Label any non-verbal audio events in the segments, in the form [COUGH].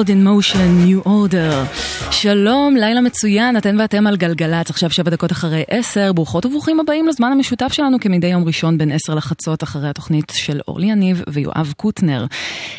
World in Motion, New Order. שלום, לילה מצוין, אתן ואתם על גלגלצ, עכשיו שבע דקות אחרי עשר. ברוכות וברוכים הבאים לזמן המשותף שלנו כמדי יום ראשון בין עשר לחצות, אחרי התוכנית של אורלי יניב ויואב קוטנר.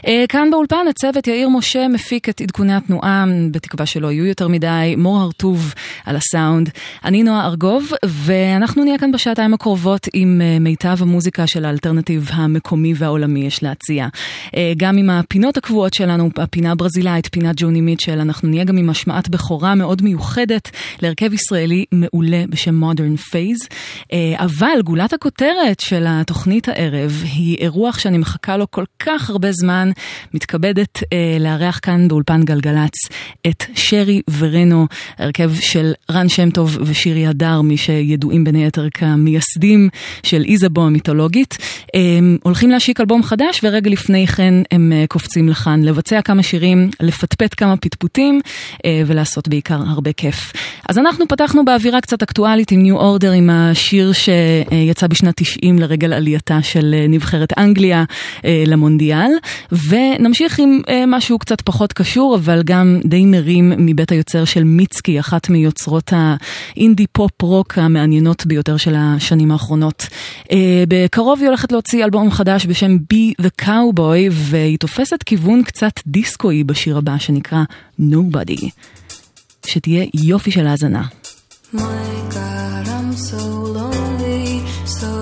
אה, כאן באולפן הצוות יאיר משה מפיק את עדכוני התנועה, בתקווה שלא יהיו יותר מדי, מור הרטוב על הסאונד. אני נועה ארגוב, ואנחנו נהיה כאן בשעתיים הקרובות עם אה, מיטב המוזיקה של האלטרנטיב המקומי והעולמי, יש להציע. אה, גם עם הפינות הקבועות שלנו, הפינה הברזילאית. פינת ג'וני מיטשל. אנחנו נהיה גם עם השמעת בכורה מאוד מיוחדת להרכב ישראלי מעולה בשם Modern Phase. אה, אבל גולת הכותרת של התוכנית הערב היא אירוח שאני מחכה לו כל כך הרבה זמן. מתכבדת אה, לארח כאן באולפן גלגלצ את שרי ורנו, הרכב של רן שם טוב ושירי הדר, מי שידועים בין היתר כמייסדים של איזבו המיתולוגית. הם הולכים להשיק אלבום חדש ורגע לפני כן הם אה, קופצים לכאן לבצע כמה שירים, לפטפט כמה פטפוטים אה, ולעשות בעיקר הרבה כיף. אז אנחנו פתחנו באווירה קצת אקטואלית עם ניו אורדר, עם השיר שיצא בשנת 90 לרגל עלייתה של אה, נבחרת אנגליה למונדיאל, ונמשיך עם משהו קצת פחות קשור, אבל גם די מרים מבית היוצר של מיצקי, אחת מיוצרות האינדי פופ רוק המעניינות ביותר של השנים האחרונות. בקרוב היא הולכת להוציא אלבום חדש בשם Be the Cowboy, והיא תופסת כיוון קצת דיסקואי בשיר הבא שנקרא Nobody. שתהיה יופי של האזנה. My God, I'm so lonely, so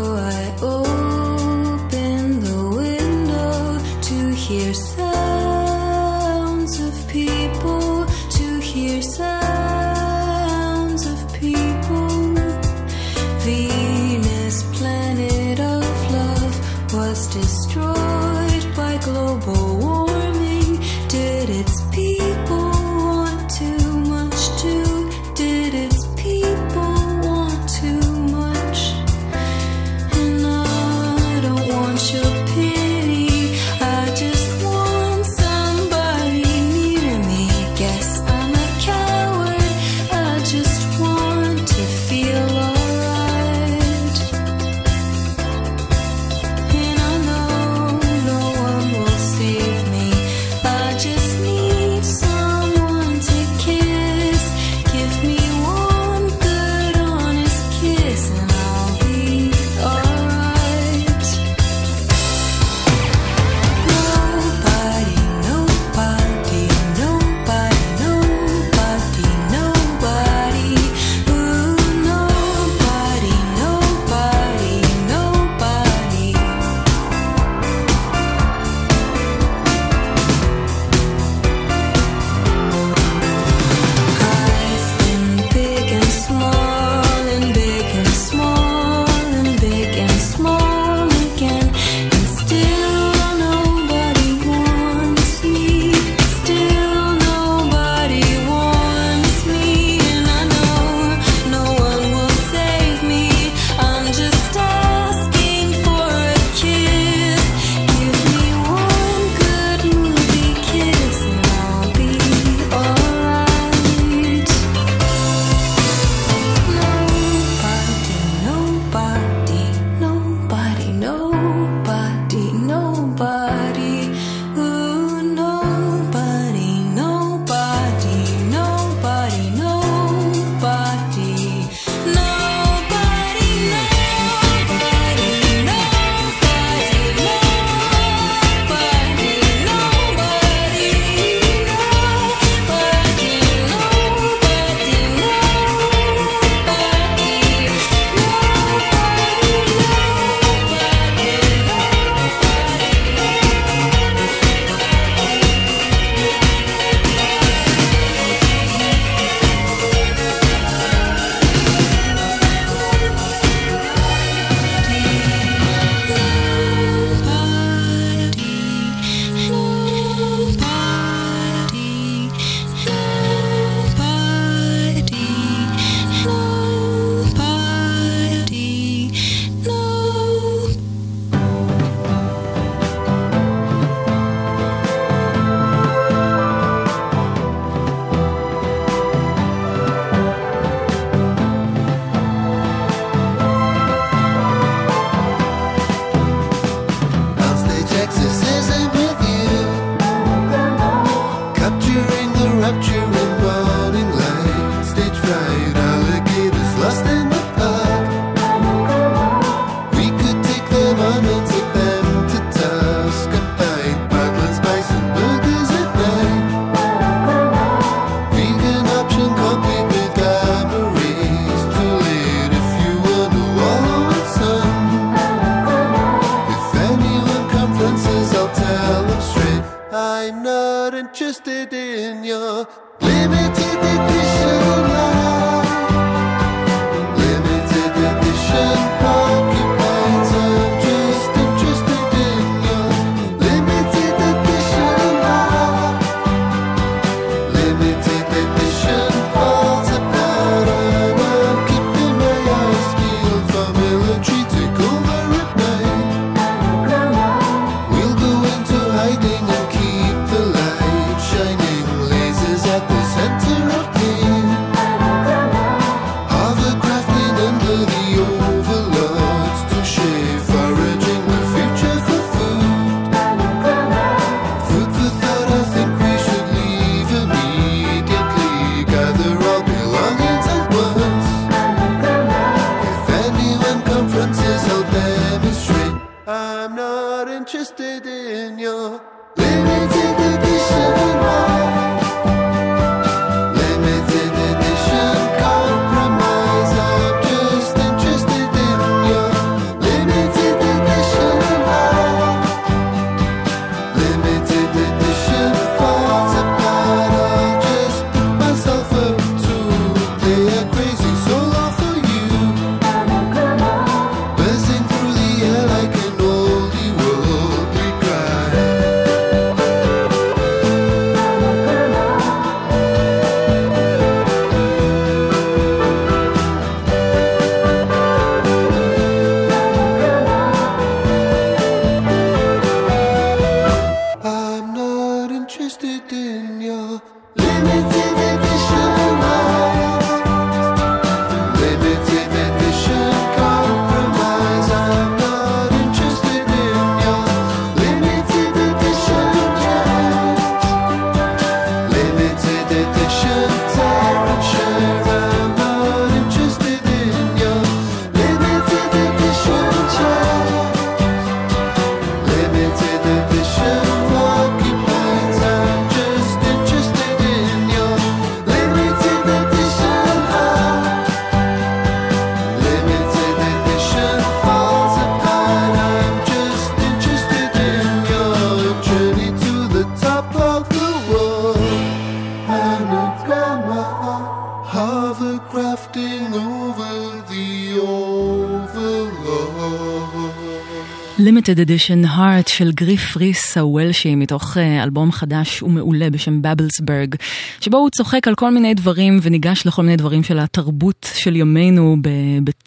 Limited Edition Heart של גריף ריס הוולשי מתוך אה, אלבום חדש ומעולה בשם בבלסברג שבו הוא צוחק על כל מיני דברים וניגש לכל מיני דברים של התרבות של ימינו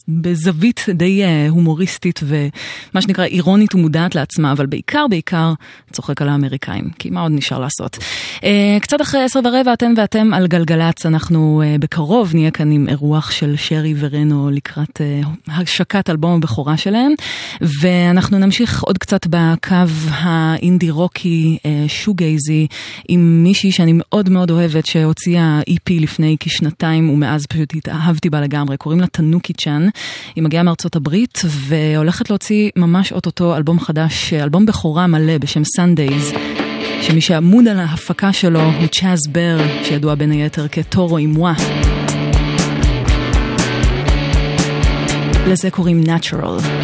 בזווית די אה, הומוריסטית ומה שנקרא אירונית ומודעת לעצמה אבל בעיקר בעיקר צוחק על האמריקאים כי מה עוד נשאר לעשות. אה, קצת אחרי עשר ורבע אתן ואתם על גלגלצ אנחנו אה, בקרוב נהיה כאן עם אירוח של שרי ורנו לקראת אה, השקת אלבום הבכורה שלהם ואנחנו נמשיך עוד קצת בקו האינדי רוקי שוגייזי עם מישהי שאני מאוד מאוד אוהבת שהוציאה EP לפני כשנתיים ומאז פשוט התאהבתי בה לגמרי, קוראים לה Tanukichan, היא מגיעה מארצות הברית והולכת להוציא ממש אוטוטו אלבום חדש, אלבום בכורה מלא בשם Sundays. שמי שאמון על ההפקה שלו הוא Chaz Bear, שידוע בין היתר כטורו עם וואה. לזה קוראים Natural.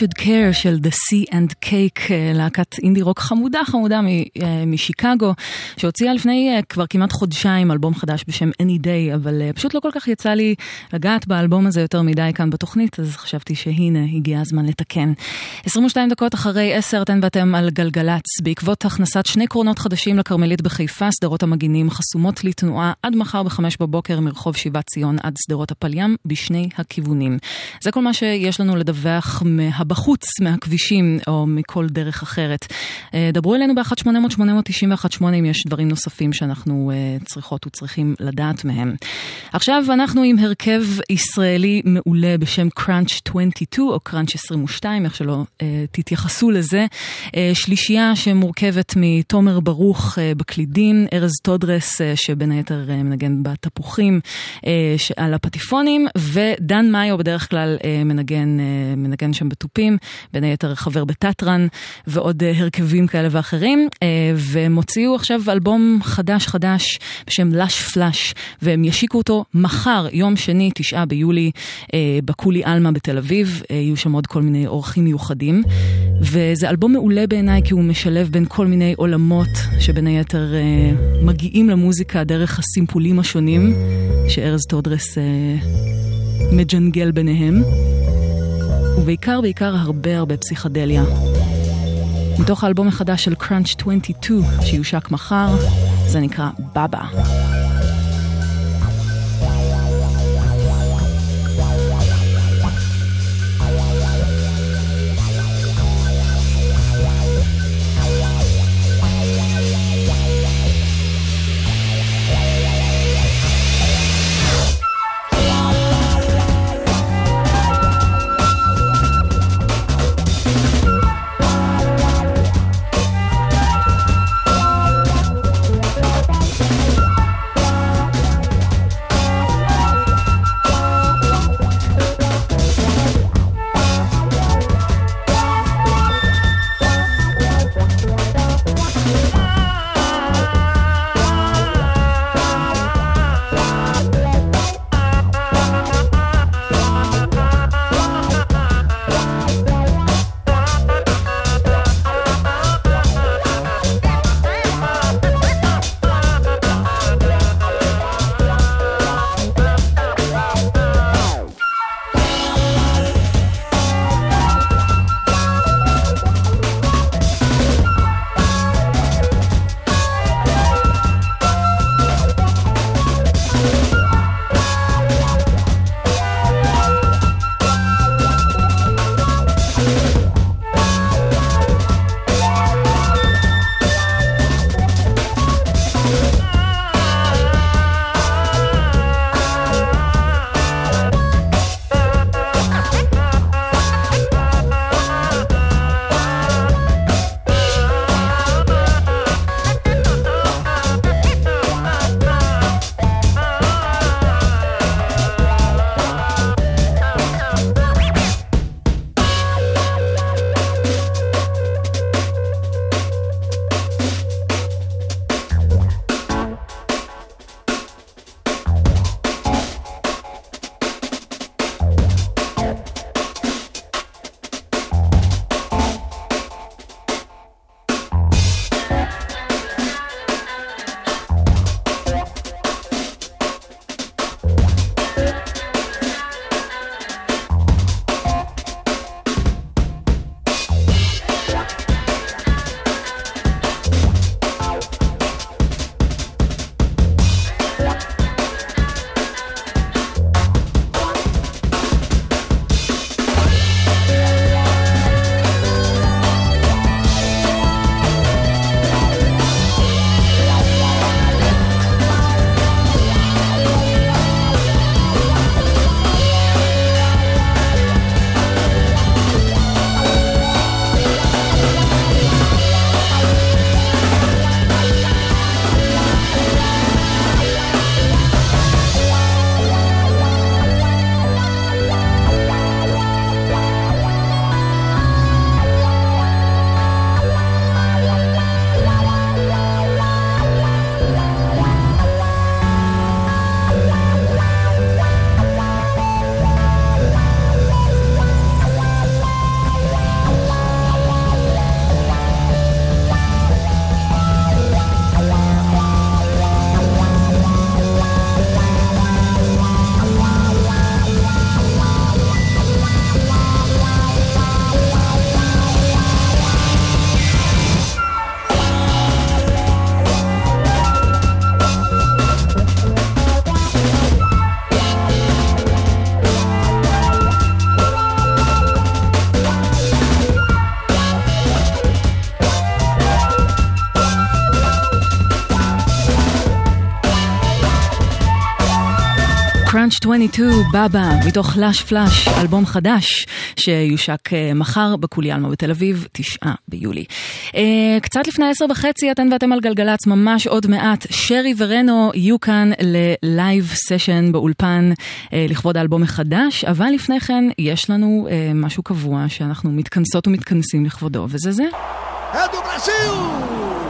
Should care של The Sea and Cake, אה, להקת אינדי רוק חמודה חמודה אה, משיקגו, שהוציאה לפני אה, כבר כמעט חודשיים אלבום חדש בשם Any Day, אבל פשוט לא כל כך יצא לי לגעת באלבום הזה יותר מדי כאן בתוכנית, אז חשבתי שהנה, הגיע הזמן לתקן. 22 דקות אחרי 10 אתן ואתם על גלגלצ, בעקבות הכנסת שני קרונות חדשים לכרמלית בחיפה, שדרות המגינים חסומות לתנועה עד מחר בחמש בבוקר מרחוב שיבת ציון עד שדרות הפליים בשני הכיוונים. זה כל מה שיש לנו לדווח מהבחוץ, מהכבישים או מכל דרך אחרת. אה, דברו אלינו ב-1-800-891-8 אם יש דברים נוספים שאנחנו אה, צריכות וצריכים לדעת מהם. עכשיו אנחנו עם הרכב ישראלי מעולה בשם Crunch 22 או Crunch 22, איך שלא אה, תתייחסו לזה. שלישייה שמורכבת מתומר ברוך בקלידים, ארז טודרס שבין היתר מנגן בתפוחים על הפטיפונים, ודן מאיו בדרך כלל מנגן, מנגן שם בתופים, בין היתר חבר בטטרן ועוד אה, הרכבים כאלה ואחרים, אה, והם הוציאו עכשיו אלבום חדש חדש בשם לש פלאש, והם ישיקו אותו מחר, יום שני, תשעה ביולי, אה, בקולי עלמה בתל אביב, יהיו שם עוד כל מיני אורחים מיוחדים, וזה אלבום מעולה בעיניי כי הוא משלב בין כל מיני עולמות, שבין היתר מגיעים למוזיקה דרך הסימפולים השונים, שארז טודרס מג'נגל ביניהם. ובעיקר בעיקר הרבה הרבה פסיכדליה. מתוך האלבום החדש של Crunch 22 שיושק מחר, זה נקרא בבא. 22, בבא, מתוך לאש פלאש, אלבום חדש שיושק אה, מחר בקוליאלמה בתל אביב, תשעה ביולי. אה, קצת לפני עשר וחצי אתן ואתם על גלגלצ, ממש עוד מעט, שרי ורנו יהיו כאן ללייב סשן באולפן אה, לכבוד האלבום החדש, אבל לפני כן יש לנו משהו קבוע שאנחנו מתכנסות ומתכנסים לכבודו, וזה זה. É do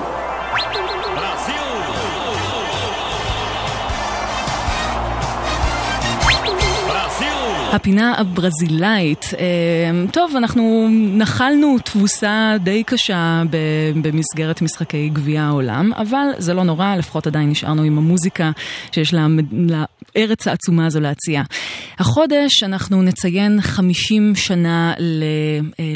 הפינה הברזילאית. אה, טוב, אנחנו נחלנו תבוסה די קשה במסגרת משחקי גביע העולם, אבל זה לא נורא, לפחות עדיין נשארנו עם המוזיקה שיש לארץ העצומה הזו להציע. החודש אנחנו נציין 50 שנה אה,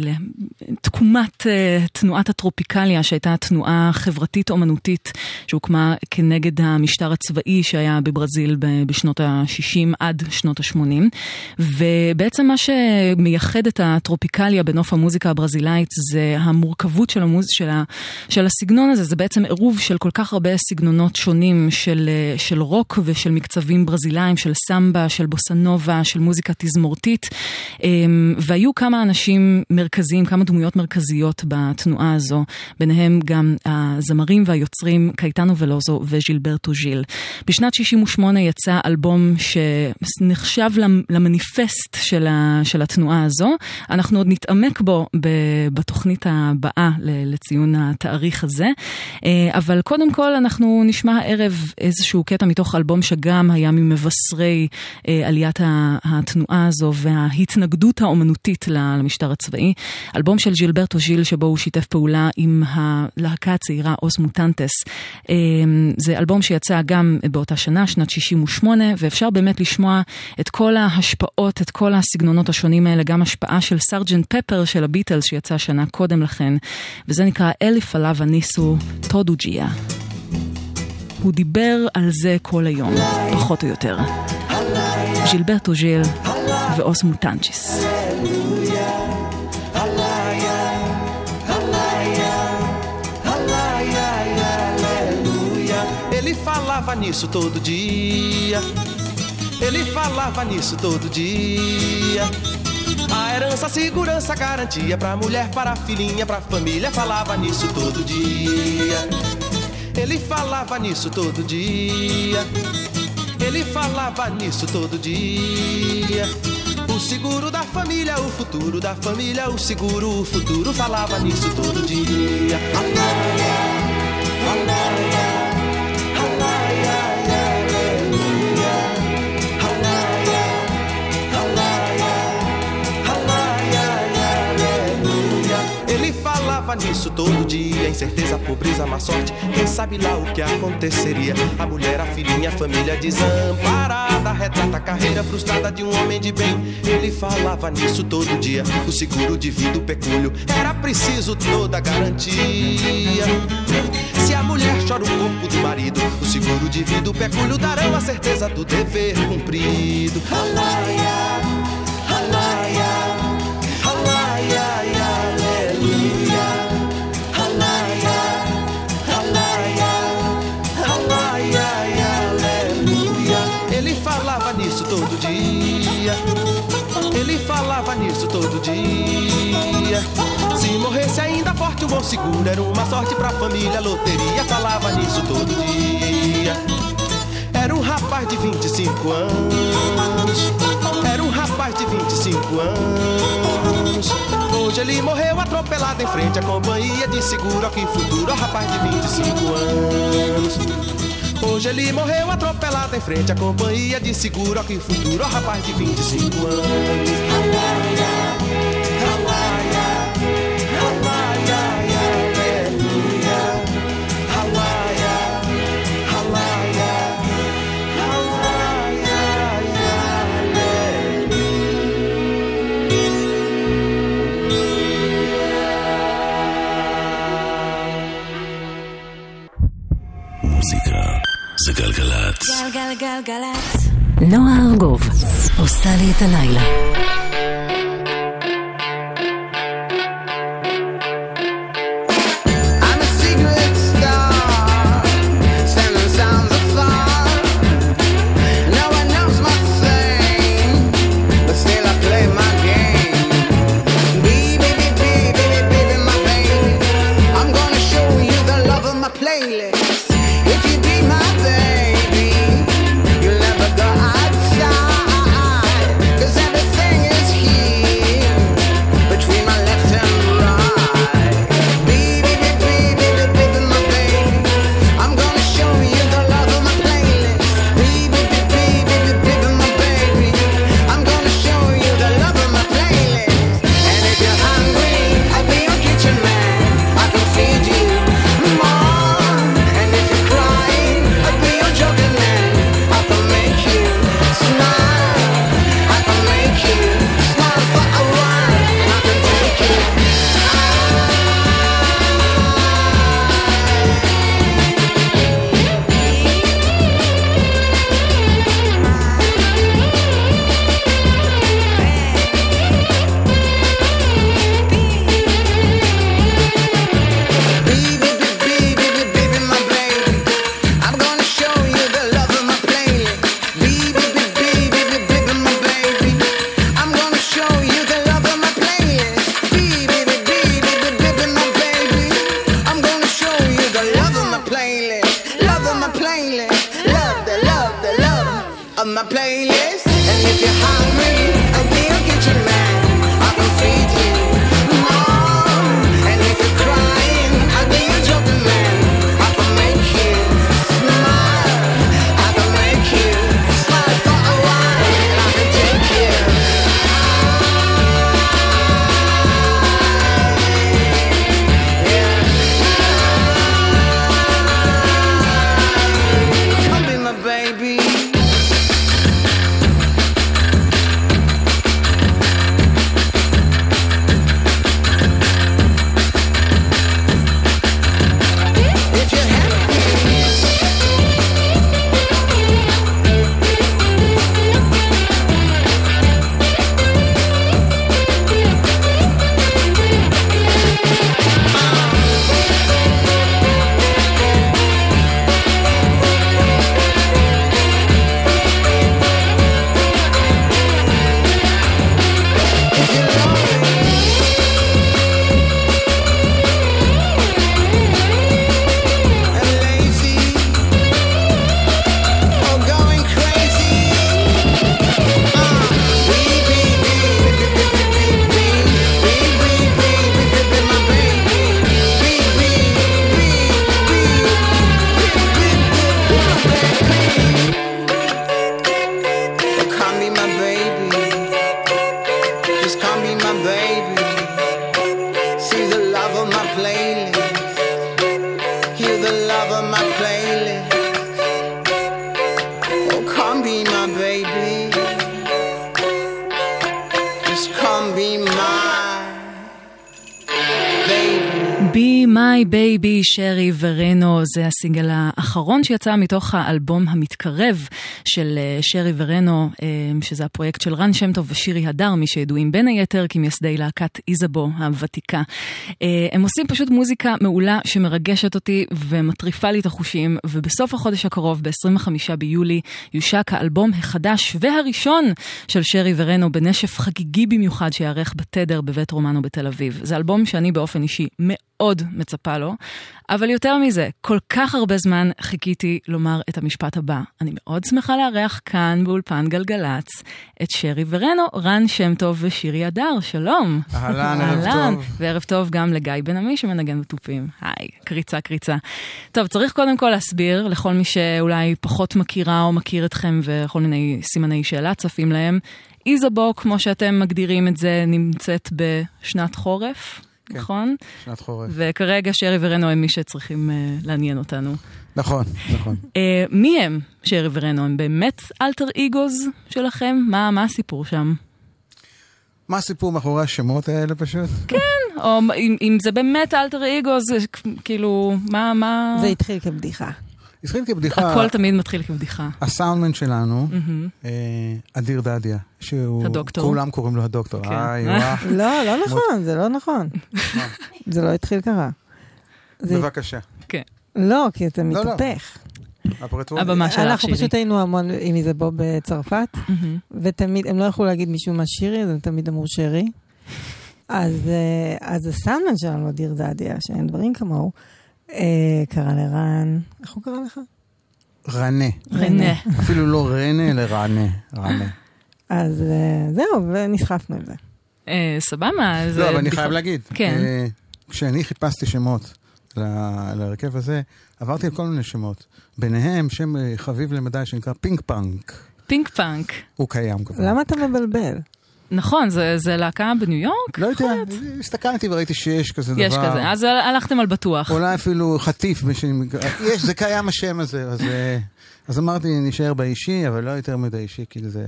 לתקומת אה, תנועת הטרופיקליה, שהייתה תנועה חברתית-אומנותית שהוקמה כנגד המשטר הצבאי שהיה בברזיל בשנות ה-60 עד שנות ה-80. ובעצם מה שמייחד את הטרופיקליה בנוף המוזיקה הברזילאית זה המורכבות של, המוז... של, ה... של הסגנון הזה, זה בעצם עירוב של כל כך הרבה סגנונות שונים של, של רוק ושל מקצבים ברזילאיים, של סמבה, של בוסנובה, של מוזיקה תזמורתית, אמ, והיו כמה אנשים מרכזיים, כמה דמויות מרכזיות בתנועה הזו, ביניהם גם הזמרים והיוצרים קייטנו ולוזו וז'ילברטו ז'יל. בשנת 68 יצא אלבום שנחשב למניפסט המניפסט של, ה, של התנועה הזו. אנחנו עוד נתעמק בו בתוכנית הבאה לציון התאריך הזה. אה, אבל קודם כל אנחנו נשמע הערב איזשהו קטע מתוך אלבום שגם היה ממבשרי אה, עליית התנועה הזו וההתנגדות האומנותית למשטר הצבאי. אלבום של ז'ילברטו ז'יל שבו הוא שיתף פעולה עם הלהקה הצעירה אוס מוטנטס. אה, זה אלבום שיצא גם באותה שנה, שנת 68, ואפשר באמת לשמוע את כל ההשפעות. לראות את כל הסגנונות השונים האלה, גם השפעה של סרג'נט פפר של הביטלס שיצא שנה קודם לכן, וזה נקרא אליף עליו הניסו טודוג'יה. הוא דיבר על זה כל היום, פחות או יותר. ז'ילברטו ז'יל ואוס מוטנצ'יס. Ele falava nisso todo dia. Ele falava nisso todo dia. A herança, a segurança, a garantia pra mulher, para a filhinha, pra família. Falava nisso todo dia. Ele falava nisso todo dia. Ele falava nisso todo dia. O seguro da família, o futuro da família, o seguro, o futuro. Falava nisso todo dia. Alaia, alaia. Nisso todo dia, incerteza, pobreza, má sorte. Quem sabe lá o que aconteceria? A mulher, a filhinha, a família desamparada. Retrata a carreira frustrada de um homem de bem. Ele falava nisso todo dia. O seguro de vida, o pecúlio. Era preciso toda garantia. Se a mulher chora o corpo do marido, o seguro de vida, o pecúlio darão a certeza do dever cumprido. Falava nisso todo dia. Se morresse ainda forte, um bom seguro era uma sorte pra família. Loteria falava nisso todo dia. Era um rapaz de 25 anos. Era um rapaz de 25 anos. Hoje ele morreu atropelado em frente à companhia de seguro. Que futuro, rapaz de 25 anos. Hoje ele morreu atropelado em frente à companhia de seguro. Que futuro, ó, rapaz de 25 anos. גלגלגלגלצ. נועה ארגוב עושה לי את הלילה. שרי ורנו, זה הסינגל האחרון שיצא מתוך האלבום המתקרב של אה, שרי ורנו, אה, שזה הפרויקט של רן שם טוב ושירי הדר, מי שידועים בין היתר כמייסדי להקת איזבו הוותיקה. אה, הם עושים פשוט מוזיקה מעולה שמרגשת אותי ומטריפה לי את החושים, ובסוף החודש הקרוב, ב-25 ביולי, יושק האלבום החדש והראשון של שרי ורנו בנשף חגיגי במיוחד שיארך בתדר בבית רומנו בתל אביב. זה אלבום שאני באופן אישי מאוד מצפה לו, אבל יותר מזה, כל כך הרבה זמן חיכיתי לומר את המשפט הבא. אני מאוד שמחה לארח כאן באולפן גלגלצ את שרי ורנו, רן שם טוב ושירי הדר, שלום. אהלן, ערב טוב. וערב טוב גם לגיא בן עמי שמנגן בתופים. היי, קריצה קריצה. טוב, צריך קודם כל להסביר לכל מי שאולי פחות מכירה או מכיר אתכם וכל מיני סימני שאלה צפים להם. איזבו, כמו שאתם מגדירים את זה, נמצאת בשנת חורף, כן, נכון? שנת חורף. וכרגע שרי ורנו הם מי שצריכים uh, לעניין אותנו. נכון, נכון. Uh, מי הם שרי ורנו? הם באמת אלטר אגוז שלכם? מה, מה הסיפור שם? מה הסיפור מאחורי השמות האלה פשוט? כן, או אם, אם זה באמת אלטר אגוז, זה כאילו, מה, מה... זה התחיל כבדיחה. התחיל כבדיחה, הכל תמיד מתחיל כבדיחה. הסאונדמן שלנו, מהמם. אה, אדיר דדיה, שהוא, הדוקטור. כולם קוראים לו הדוקטור. כן. איי, וואו. [LAUGHS] לא, לא נכון, זה לא נכון. זה לא התחיל ככה. זה- בבקשה. כן. לא, כי אתה לא, לא. מתהפך. הבמה שלך, אנחנו שירי. פשוט היינו המון עם איזה בו בצרפת, מהמם. ותמיד, הם לא יכלו להגיד משום מה שירי, אז הם תמיד אמרו שרי. אז, אה, אז הסאונדמן שלנו, אדיר דדיה, שאין דברים כמוהו, אה, קרא לרן, איך הוא קרא לך? רנה. רנה. אפילו לא רנה, אלא רנה. רנה. אז אה, זהו, ונסחפנו עם זה. סבבה, אז... לא, אבל אני חייב להגיד, כן. כשאני חיפשתי שמות ל- להרכב הזה, עברתי על כל מיני שמות. ביניהם שם חביב למדי שנקרא פינק פאנק. פינק פאנק. הוא קיים כבר. למה אתה מבלבל? נכון, זה, זה להקה בניו יורק? לא יודע, הסתכלתי וראיתי שיש כזה דבר. יש כזה, אז הלכתם על בטוח. אולי אפילו חטיף, בשם- יש, זה קיים השם הזה, אז, אה, אז אמרתי, נשאר באישי, אבל לא יותר מדי אישי, כאילו זה...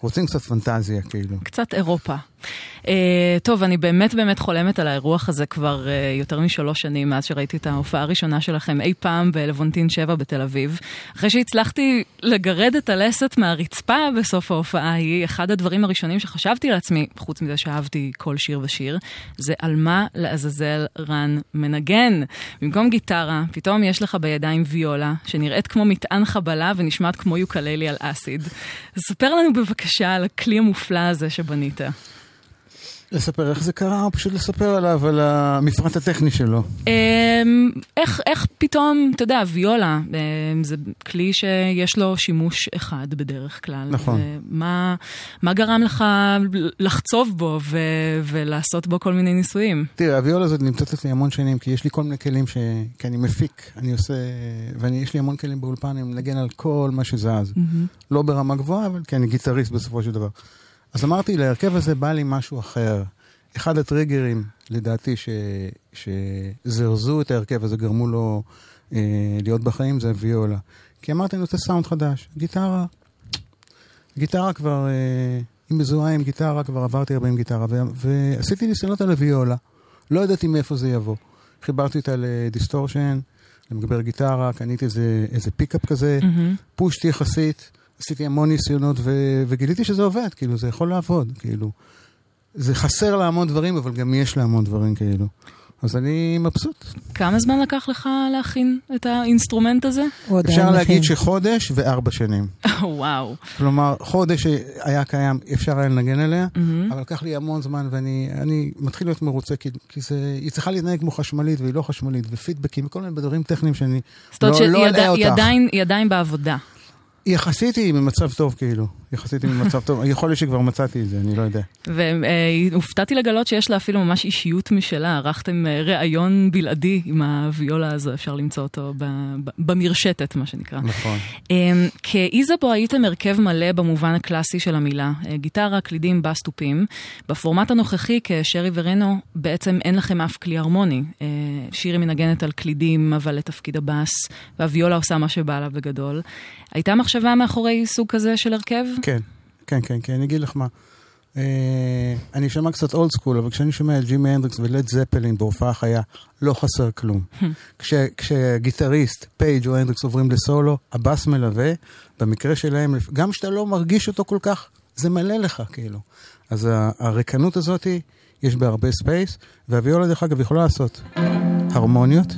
רוצים קצת פנטזיה, כאילו. קצת אירופה. Uh, טוב, אני באמת באמת חולמת על האירוח הזה כבר uh, יותר משלוש שנים, מאז שראיתי את ההופעה הראשונה שלכם אי פעם בלוונטין 7 בתל אביב. אחרי שהצלחתי לגרד את הלסת מהרצפה בסוף ההופעה ההיא, אחד הדברים הראשונים שחשבתי לעצמי, חוץ מזה שאהבתי כל שיר ושיר, זה על מה לעזאזל רן מנגן. במקום גיטרה, פתאום יש לך בידיים ויולה, שנראית כמו מטען חבלה ונשמעת כמו יוקללי על אסיד. ספר לנו בבקשה על הכלי המופלא הזה שבנית. לספר איך זה קרה, או פשוט לספר עליו, על המפרט הטכני שלו. אמ, איך, איך פתאום, אתה יודע, ויולה, אמ, זה כלי שיש לו שימוש אחד בדרך כלל. נכון. מה, מה גרם לך לחצוב בו ו, ולעשות בו כל מיני ניסויים? תראה, הוויולה הזאת נמצאת אצלי המון שנים, כי יש לי כל מיני כלים ש... כי אני מפיק, אני עושה... ויש לי המון כלים באולפן, אני מנגן על כל מה שזז. מהמם. לא ברמה גבוהה, אבל כי אני גיטריסט בסופו של דבר. אז אמרתי, להרכב הזה בא לי משהו אחר. אחד הטריגרים, לדעתי, ש... שזרזו את ההרכב הזה, גרמו לו אה, להיות בחיים, זה ויולה. כי אמרתי, אני רוצה סאונד חדש. גיטרה, גיטרה כבר, אה, היא מזוהה עם גיטרה, כבר עברתי הרבה עם גיטרה, ו... ועשיתי ניסיונות על הוויולה. לא ידעתי מאיפה זה יבוא. חיברתי אותה לדיסטורשן, למגבר גיטרה, קניתי איזה, איזה פיקאפ כזה, מהמם. פשוט יחסית, עשיתי המון ניסיונות ו... וגיליתי שזה עובד, כאילו, זה יכול לעבוד, כאילו. זה חסר לה המון דברים, אבל גם יש לה המון דברים כאלו. אז אני מבסוט. כמה זמן לקח לך להכין את האינסטרומנט הזה? אפשר להגיד שחודש וארבע שנים. [LAUGHS] וואו. כלומר, חודש היה קיים, אפשר היה לנגן עליה, מהמם. אבל לקח לי המון זמן ואני אני מתחיל להיות מרוצה, כי, כי זה, היא צריכה להתנהג כמו חשמלית והיא לא חשמלית, ופידבקים וכל מיני דברים טכניים שאני זאת אומרת לא, שהיא לא עדי- הלאה היא אותך. עדיין- היא עדיין בעבודה. יחסית היא במצב טוב, כאילו. יחסית היא במצב טוב. יכול להיות שכבר מצאתי את זה, אני לא יודע. והופתעתי לגלות שיש לה אפילו ממש אישיות משלה. ערכתם אה, ראיון בלעדי עם הוויולה הזו, אפשר למצוא אותו במרשתת, מה שנקרא. נכון. אמ, כאיזabo הייתם הרכב מלא במובן הקלאסי של המילה. אה, גיטרה, קלידים, בס, תופים. בפורמט הנוכחי, כשרי ורנו, בעצם אין לכם אף כלי הרמוני. שירי מנגנת על קלידים, אבל לתפקיד הבס, והוויולה עושה מה שבא לה בגדול. הייתה מחשבה מאחורי סוג כזה של הרכב? כן, כן, כן, כן, אני אגיד לך מה. אה, אני אשמע קצת old school, אבל כשאני שומע את ג'ימי הנדריקס ולד זפלין בהופעה חיה, לא חסר כלום. [LAUGHS] כש- כשגיטריסט, פייג' או הנדריקס עוברים לסולו, הבאס מלווה, במקרה שלהם, גם כשאתה לא מרגיש אותו כל כך, זה מלא לך, כאילו. אז הריקנות הזאת, יש בה הרבה space, והוויולה, דרך אגב, יכולה לעשות הרמוניות,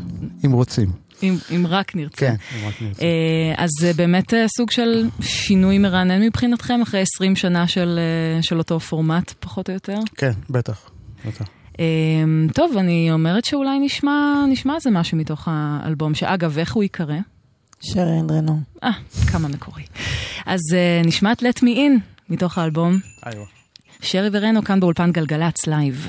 אם רוצים. אם, אם רק נרצה. כן, אם רק נרצה. אה, אז זה באמת אה, סוג של שינוי מרענן מבחינתכם, אחרי 20 שנה של, אה, של אותו פורמט, פחות או יותר. כן, בטח, בטח. טוב, אני אומרת שאולי נשמע, נשמע איזה משהו מתוך האלבום, שאגב, איך הוא ייקרא? שרי and רנו. אה, כמה מקורי. אז אה, נשמע את Let Me In מתוך האלבום. שרי ורנו כאן באולפן גלגלצ לייב.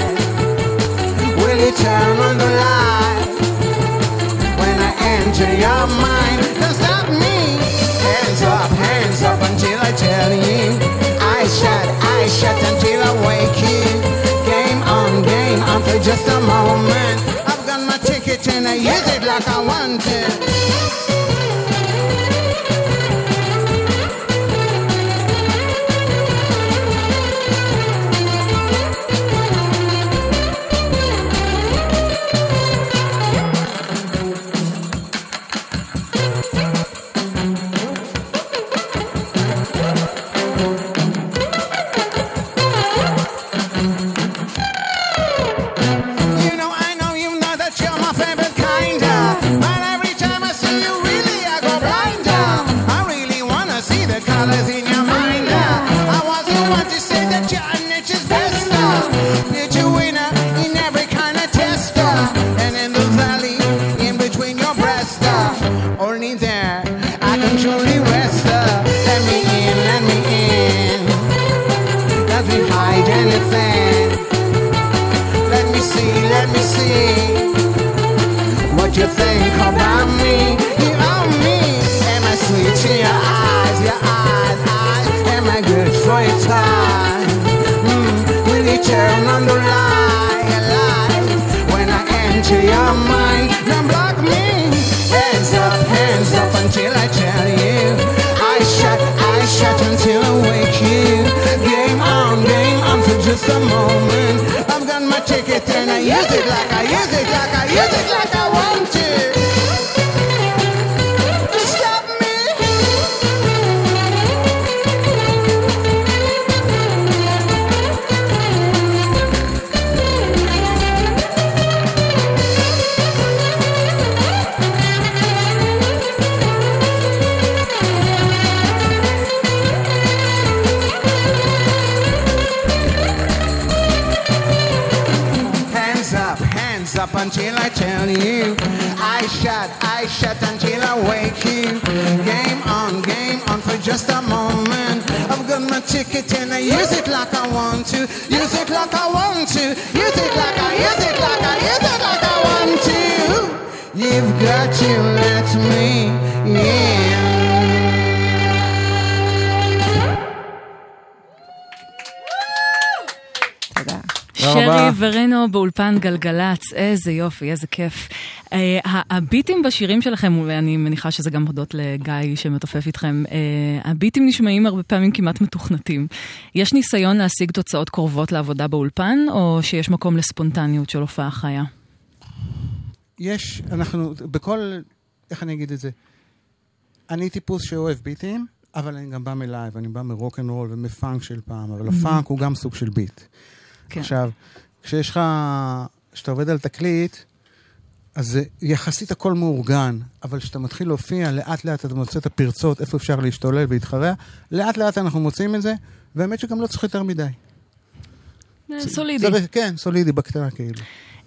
Turn on the light when I enter your mind? Don't stop me. Hands up, hands up until I tell you. I shut, I shut until I wake you. Game on, game on for just a moment. I've got my ticket and I use it like I want it. What you think about me. You own me. Am I sweet to your eyes, your eyes, eyes? Am I good for your time? Mm, will you turn on the light, light when I enter your mind? Don't block me. Hands up, hands up until I tell you. I shut, I shut until I wake you. Game on, game on for just a moment. I've got my ticket and I use it like I use it like I use it like shut, I shut until I wake you. Game on, game on for just a moment. I've got my ticket and I use it like I want to. Use it like I want to. Use it like I use it like I use it like I want to. You've got to let me in. שרי ורנו באולפן גלגלצ, איזה יופי, איזה כיף. אה, הביטים בשירים שלכם, ואני מניחה שזה גם הודות לגיא שמתופף איתכם, אה, הביטים נשמעים הרבה פעמים כמעט מתוכנתים. יש ניסיון להשיג תוצאות קרובות לעבודה באולפן, או שיש מקום לספונטניות של הופעה חיה? יש, אנחנו, בכל, איך אני אגיד את זה? אני טיפוס שאוהב ביטים, אבל אני גם בא מלייב, אני בא מרוקנרול ומפאנק של פעם, אבל הפאנק הוא גם סוג של ביט. כן. עכשיו, כשיש לך, כשאתה עובד על תקליט, אז יחסית הכל מאורגן, אבל כשאתה מתחיל להופיע, לאט לאט אתה מוצא את הפרצות, איפה אפשר להשתולל ולהתחרע, לאט לאט אנחנו מוצאים את זה, והאמת שגם לא צריך יותר מדי. אה, סולידי. כן, סולידי בקטנה כאילו.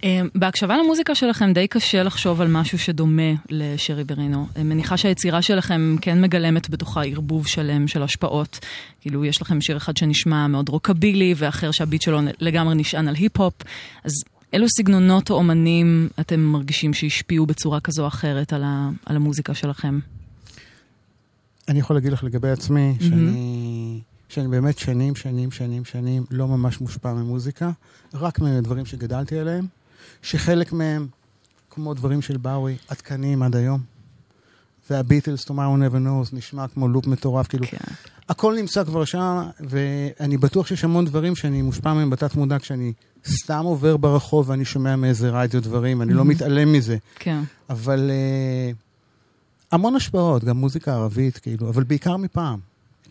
אה, בהקשבה למוזיקה שלכם די קשה לחשוב על משהו שדומה לשרי ברינו. אני מניחה שהיצירה שלכם כן מגלמת בתוכה ערבוב שלם של השפעות. כאילו, יש לכם שיר אחד שנשמע מאוד רוקבילי, ואחר שהביט שלו לגמרי נשען על היפ-הופ. אז אילו סגנונות או אומנים אתם מרגישים שהשפיעו בצורה כזו או אחרת על, ה, על המוזיקה שלכם? אני יכול להגיד לך לגבי עצמי, שאני, שאני באמת שנים, שנים, שנים, שנים לא ממש מושפע ממוזיקה, רק מדברים שגדלתי עליהם, שחלק מהם, כמו דברים של באווי, עדכניים עד היום. והביטלס, Tomorrow Never Knows, נשמע כמו לופ מטורף, כאילו, כן. הכל נמצא כבר שם, ואני בטוח שיש המון דברים שאני מושפע מהם בתת מודע, כשאני סתם עובר ברחוב ואני שומע מאיזה רדיו דברים, אני לא מתעלם מזה. כן. אבל uh, המון השפעות, גם מוזיקה ערבית, כאילו, אבל בעיקר מפעם.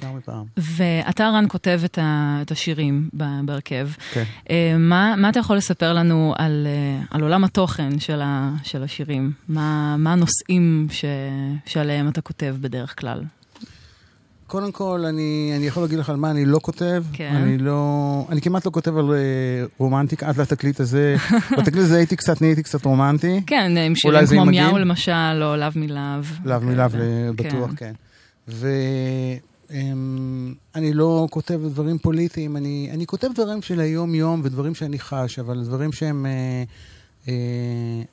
בעיקר מפעם. ואתה, רן, כותב את, ה, את השירים בהרכב. כן. אה, מה, מה אתה יכול לספר לנו על, אה, על עולם התוכן של, ה, של השירים? מה, מה הנושאים ש, שעליהם אתה כותב בדרך כלל? קודם כל, אני, אני יכול להגיד לך על מה אני לא כותב. כן. אני לא... אני כמעט לא כותב על uh, רומנטיקה, עד לתקליט הזה. [LAUGHS] בתקליט הזה הייתי קצת, נהייתי קצת רומנטי. כן, עם שירים כמו מיהו? למשל, או לאו מלאו. לאו מלאו. בטוח, כן. כן. ואני לא כותב דברים פוליטיים, אני, אני כותב דברים של היום-יום ודברים שאני חש, אבל דברים שהם... אה, אה,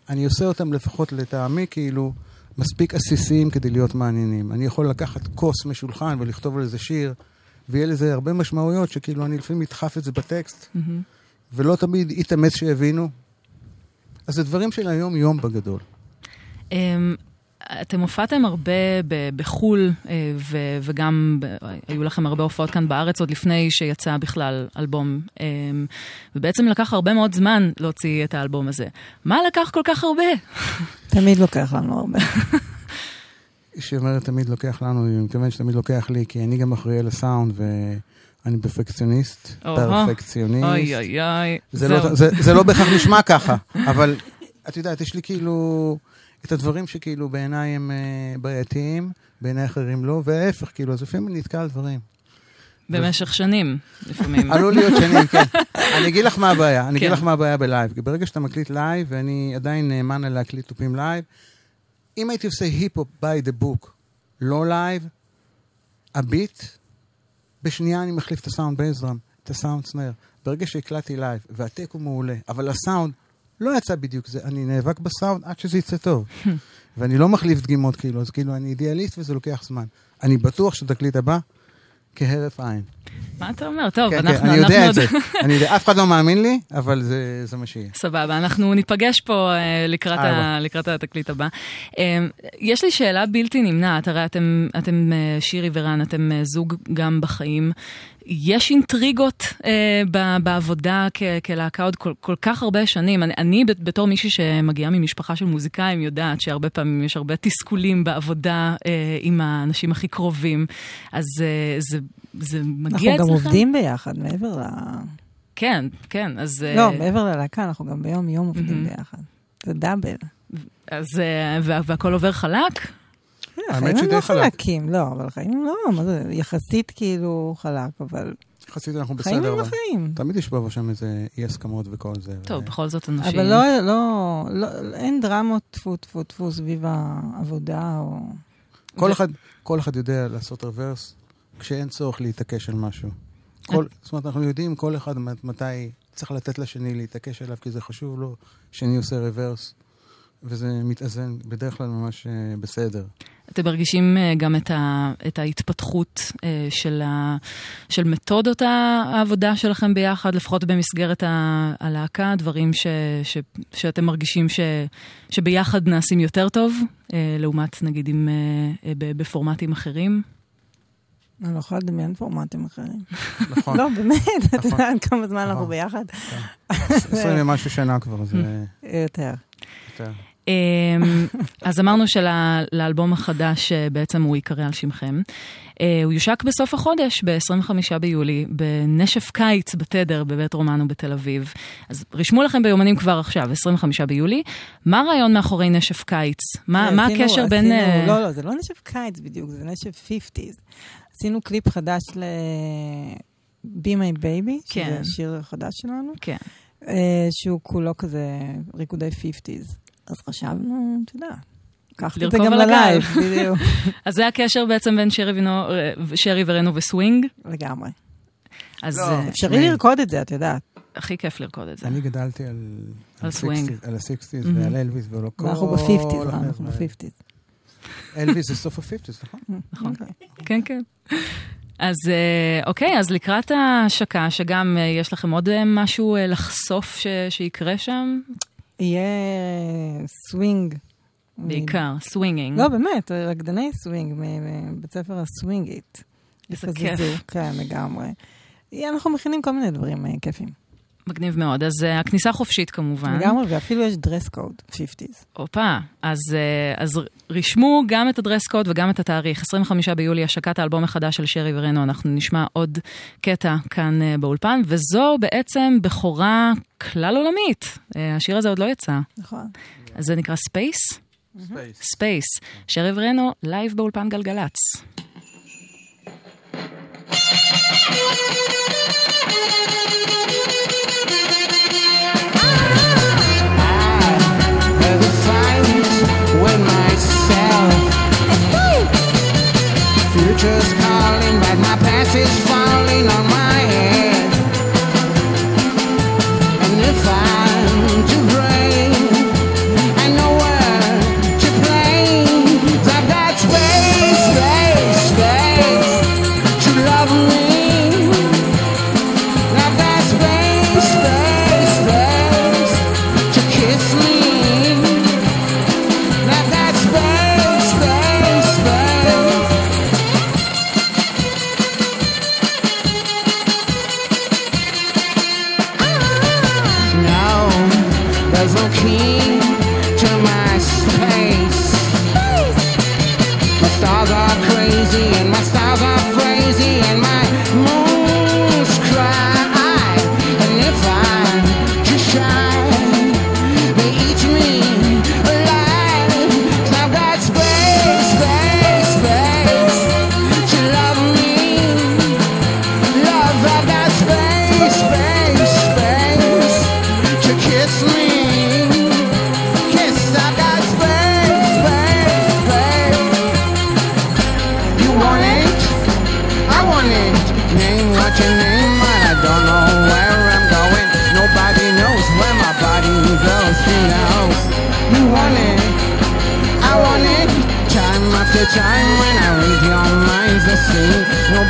אני עושה אותם לפחות לטעמי, כאילו, מספיק עסיסיים כדי להיות מעניינים. אני יכול לקחת כוס משולחן ולכתוב על איזה שיר, ויהיה לזה הרבה משמעויות, שכאילו אני לפעמים אדחף את זה בטקסט, מהמם. ולא תמיד יתאמץ שיבינו. אז זה דברים של היום-יום בגדול. אתם הופעתם הרבה ב- בחו"ל, אה, ו- וגם ב- היו לכם הרבה הופעות כאן בארץ עוד לפני שיצא בכלל אלבום. אמ, ובעצם לקח הרבה מאוד זמן להוציא את האלבום הזה. מה לקח כל כך הרבה? תמיד לוקח לנו הרבה. [LAUGHS] שהיא אומרת תמיד לוקח לנו, היא מתכוונת שתמיד לוקח לי, כי אני גם אחראי על הסאונד ואני פרפקציוניסט. פרפקציוניסט. אוי אוי אוי. זה זהו. לא, זה, זה לא בהכרח נשמע ככה, אבל את יודעת, יש לי כאילו את הדברים שכאילו בעיניי הם אה, בעייתיים, בעיני אחרים לא, וההפך, כאילו, אז לפעמים אני נתקע על דברים. במשך שנים, לפעמים. [LAUGHS] עלול להיות שנים, כן. אני אגיד לך מה הבעיה, אני אגיד כן. לך מה הבעיה בלייב. כי ברגע שאתה מקליט לייב, ואני עדיין נאמן על להקליט תופים לייב, אם הייתי עושה היפ-הופ by the book, לא לייב, הביט, בשנייה אני מחליף את הסאונד ב-bass drum, את הסאונד snare. ברגע שהקלטתי לייב, וה- take הוא מעולה, אבל הסאונד לא יצא בדיוק זה, אני נאבק בסאונד עד שזה יצא טוב. ואני לא מחליף דגימות כאילו, אז כאילו אני אידיאליסט וזה לוקח זמן. אני בטוח שתקליט הבא כהרף עין. מה אתה אומר? טוב, כן, אנחנו... כן, אני יודע את אנחנו- זה. [LAUGHS] אני יודע, אף אחד לא מאמין לי, אבל זה, זה מה שיהיה. סבבה, אנחנו ניפגש פה אה, לקראת, ה. לקראת התקליט הבא. אה, יש לי שאלה בלתי נמנעת, הרי אתם, אתם אה, שירי ורן, אתם אה, זוג גם בחיים. יש אינטריגות אה, ב, בעבודה כ, כלהקה עוד כל, כל כך הרבה שנים. אני, אני בת- בתור מישהי שמגיעה ממשפחה של מוזיקאים יודעת שהרבה פעמים יש הרבה תסכולים בעבודה אה, עם האנשים הכי קרובים. אז אה, זה, זה מגיע אנחנו אצלכם? גם עובדים ביחד, מעבר ל... כן, כן, אז... אה, לא, מעבר ללהקה, אנחנו גם ביום-יום עובדים ביחד. זה דאבל. אז אה, וה- והכל עובר חלק? החיים הם לא חלקים, לא, אבל החיים הם לא, מה זה, יחסית כאילו חלק, אבל... יחסית אנחנו חיים בסדר. הם אבל החיים. תמיד יש פה ושם איזה אי הסכמות וכל זה. טוב, בכל זאת אנשים... אבל לא, לא, לא, אין דרמות טפו טפו טפו סביב העבודה או... כל אחד, כל אחד יודע לעשות רוורס כשאין צורך להתעקש על משהו. כל, זאת אומרת, אנחנו יודעים כל אחד מת- מתי צריך לתת לשני להתעקש עליו, כי זה חשוב לו, שני עושה רוורס, וזה מתאזן בדרך כלל ממש אה, בסדר. אתם מרגישים אה, גם את, ה, את ההתפתחות אה, של, ה, של מתודות העבודה שלכם ביחד, לפחות במסגרת ה- הלהקה, דברים ש, ש, שאתם מרגישים ש, שביחד נעשים יותר טוב, אה, לעומת נגיד עם, בפורמטים אחרים? אני לא יכולה לדמיין פורמטים אחרים. נכון. לא, באמת, אתה נכון. יודע כמה זמן אנחנו נכון. ביחד? עשרים ומשהו שנה כבר, זה יותר. יותר. אמ, אז אמרנו שלאלבום החדש אה, בעצם הוא ייקרא על שמכם. אה, הוא יושק בסוף החודש, ב-25 ביולי, בנשף קיץ בתדר בבית רומנו בתל אביב. אז רשמו לכם ביומנים כבר עכשיו, 25 ביולי. מה הרעיון מאחורי נשף קיץ? מה, מה עשינו- הקשר בין... עשינו- אה, לא, לא, זה לא נשף קיץ בדיוק, זה נשף 50's. עשינו קליפ חדש ל... Be My Baby, כן. שזה השיר החדש שלנו. כן. אה, שהוא כולו כזה ריקודי 50's. אז חשבנו, אתה יודע, לקחת את זה גם. ללייב, בדיוק. [LAUGHS] אז זה הקשר בעצם בין שרי, ונו, שרי ורנו וסווינג? לגמרי. אז לא, אה, אפשרי לרקוד את זה, את יודעת. הכי כיף לרקוד את זה. אני גדלתי על... על סווינג. 60s, על ה-60's Mhm. ועל אלוויס ועל כל... ואנחנו ב-50's, החבר'ה אנחנו האלה. ב-50's. אלוויס זה סוף ה-50's, נכון? [LAUGHS] נכון. כן, כן. אז אה, אוקיי, אז לקראת ההשקה, שגם אה, יש לכם עוד אה, משהו אה, לחשוף ש- שיקרה שם? יהיה סווינג. בעיקר, swinging. לא, באמת, רקדני סווינג מבית ספר הסווינגית. איזה כיף. כן, לגמרי. אנחנו מכינים כל מיני דברים אה, כיפים. מגניב מאוד. אז אה, הכניסה חופשית כמובן. לגמרי, ואפילו יש dress code, 50's. הופה, אז, אה, אז רשמו גם את ה- dress code וגם את התאריך. 25 ביולי, השקת האלבום החדש של שרי ורנו. אנחנו נשמע עוד קטע כאן אה, באולפן, וזו בעצם בכורה כלל עולמית. אה, השיר הזה עוד לא יצא. נכון. אז זה נקרא Space? ספייס. שרי ורנו, לייב באולפן גלגלצ. Future's calling, but my past is falling on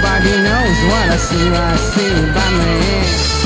Nobody knows what I see, I see by me.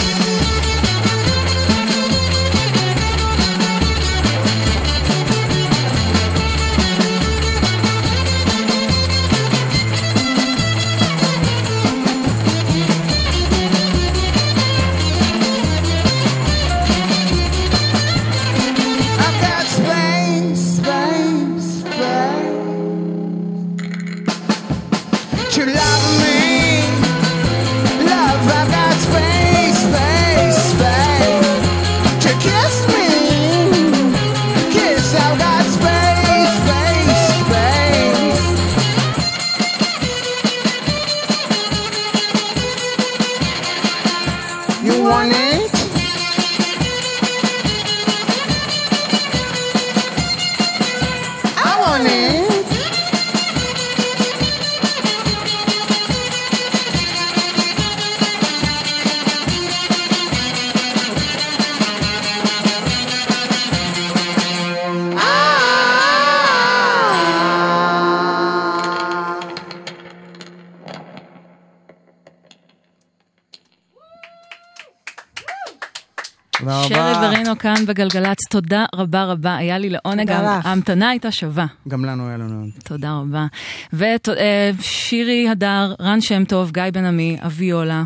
כאן בגלגלצ, תודה רבה רבה, היה לי לעונג. ההמתנה הייתה שווה. גם לנו היה לנו... תודה רבה. ושירי הדר, רן שם טוב, גיא בן עמי, אביולה,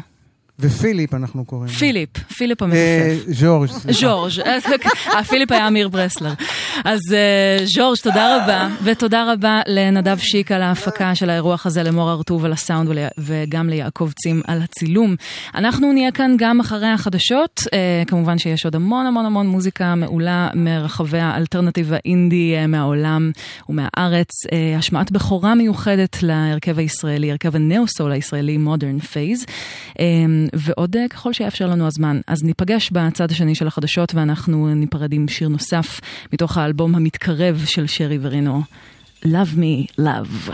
ופיליפ אנחנו קוראים. פיליפ, פיליפ אה, המנופף. ז'ורג'. ז'ורג', אה, פיליפ היה אמיר ברסלר. אז אה, ז'ורג', תודה רבה, ותודה רבה לנדב שיק על ההפקה של האירוח הזה, למור הרטוב על הסאונד וגם ליעקב צים על הצילום. אנחנו נהיה כאן גם אחרי החדשות, אה, כמובן שיש עוד המון המון המון מוזיקה מעולה מרחבי האלטרנטיב האינדי אה, מהעולם ומהארץ. אה, השמעת בכורה מיוחדת להרכב הישראלי, הרכב הנאו-סול הישראלי, מודרן פייז. ועוד אה, ככל שיאפשר לנו הזמן. אז ניפגש בצד השני של החדשות ואנחנו ניפרד עם שיר נוסף מתוך האלבום המתקרב של שרי ורנו, Love Me Love.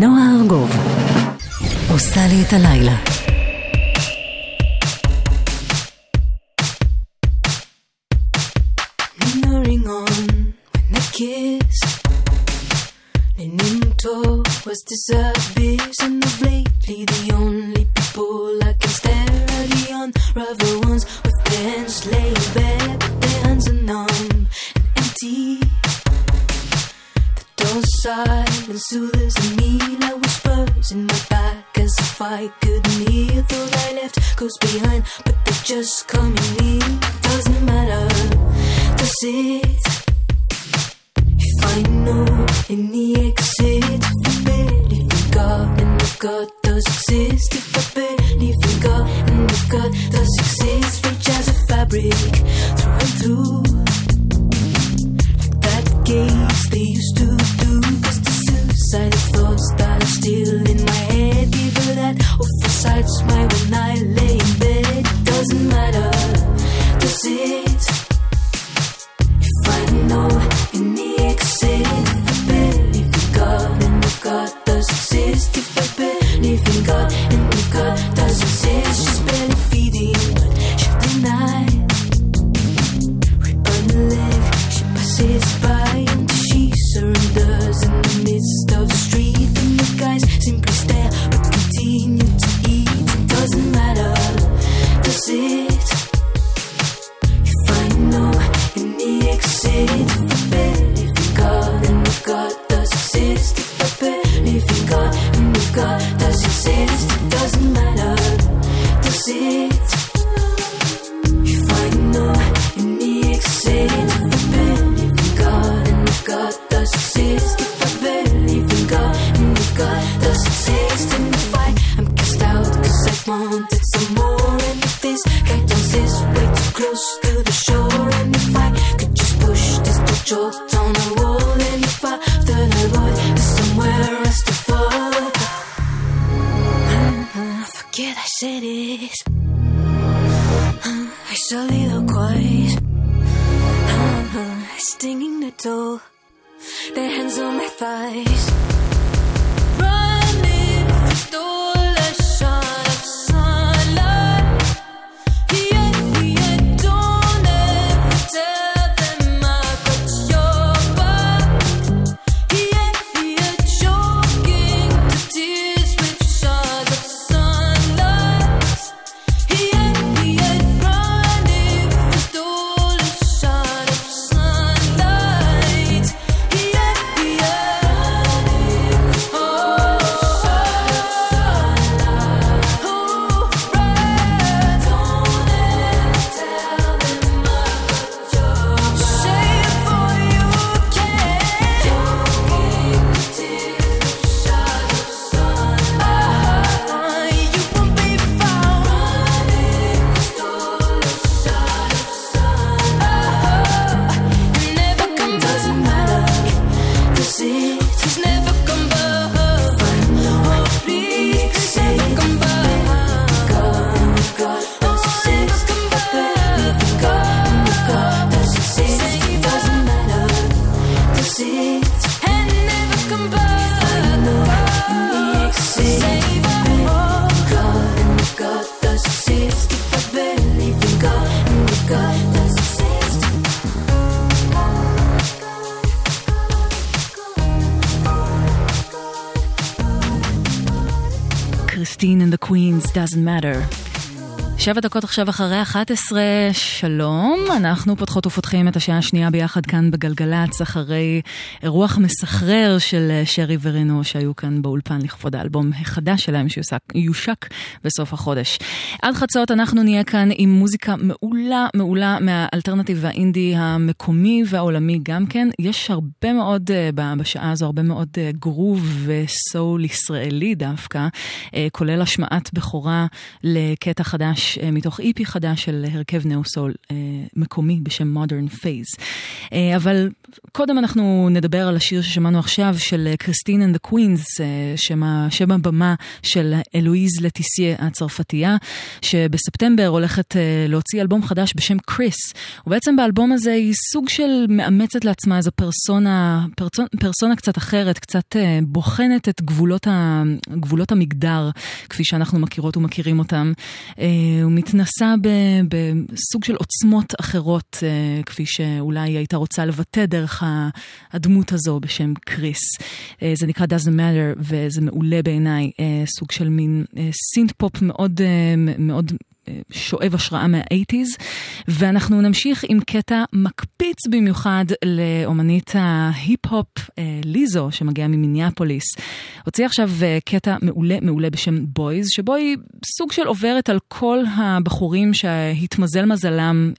נועה ארגוב. עושה לי את הלילה. doesn't matter. שבע דקות עכשיו אחרי 11, שלום. אנחנו פותחות ופותחים את השעה השנייה ביחד כאן בגלגלצ, אחרי אירוח מסחרר של אה, שרי ורינו שהיו כאן באולפן לכבוד האלבום החדש שלהם שיושק בסוף החודש. עד חצות אנחנו נהיה כאן עם מוזיקה מעולה מעולה מהאלטרנטיב האינדי המקומי והעולמי גם כן. יש הרבה מאוד אה, בשעה הזו, הרבה מאוד אה, גרוב וסול ישראלי דווקא, כולל השמעת בכורה לקטע חדש אה, מתוך EP חדש של הרכב neo soul אה, מקומי בשם Modern Phase. אה, אבל קודם אנחנו נדבר על השיר ששמענו עכשיו של Christine and the Queens, שם הבמה של אלואיז לטיסיה הצרפתייה, שבספטמבר הולכת אה, להוציא אלבום חדש בשם Chris. ובעצם באלבום הזה היא סוג של מאמצת לעצמה איזו פרסונה, פרסונה, פרסונה קצת אחרת, קצת אה, בוחנת את גבולות, ה, גבולות המגדר, כפי שאנחנו מכירות ומכירים אותם. אה, היא מתנסה בסוג של עוצמות אחרות, כפי שאולי היא הייתה רוצה לבטא. דרך הדמות הזו בשם Chris. אה, זה נקרא Doesn't Matter, וזה מעולה בעיניי, אה, סוג של מין אה, synth pop מאוד, מאוד שואב השראה מה-80's, ואנחנו נמשיך עם קטע מקפיץ במיוחד לאומנית ההיפ-הופ Lizzo, שמגיעה ממיניאפוליס. הוציאה עכשיו קטע מעולה מעולה בשם Boys, שבו היא סוג של עוברת על כל הבחורים שהתמזל מזלם,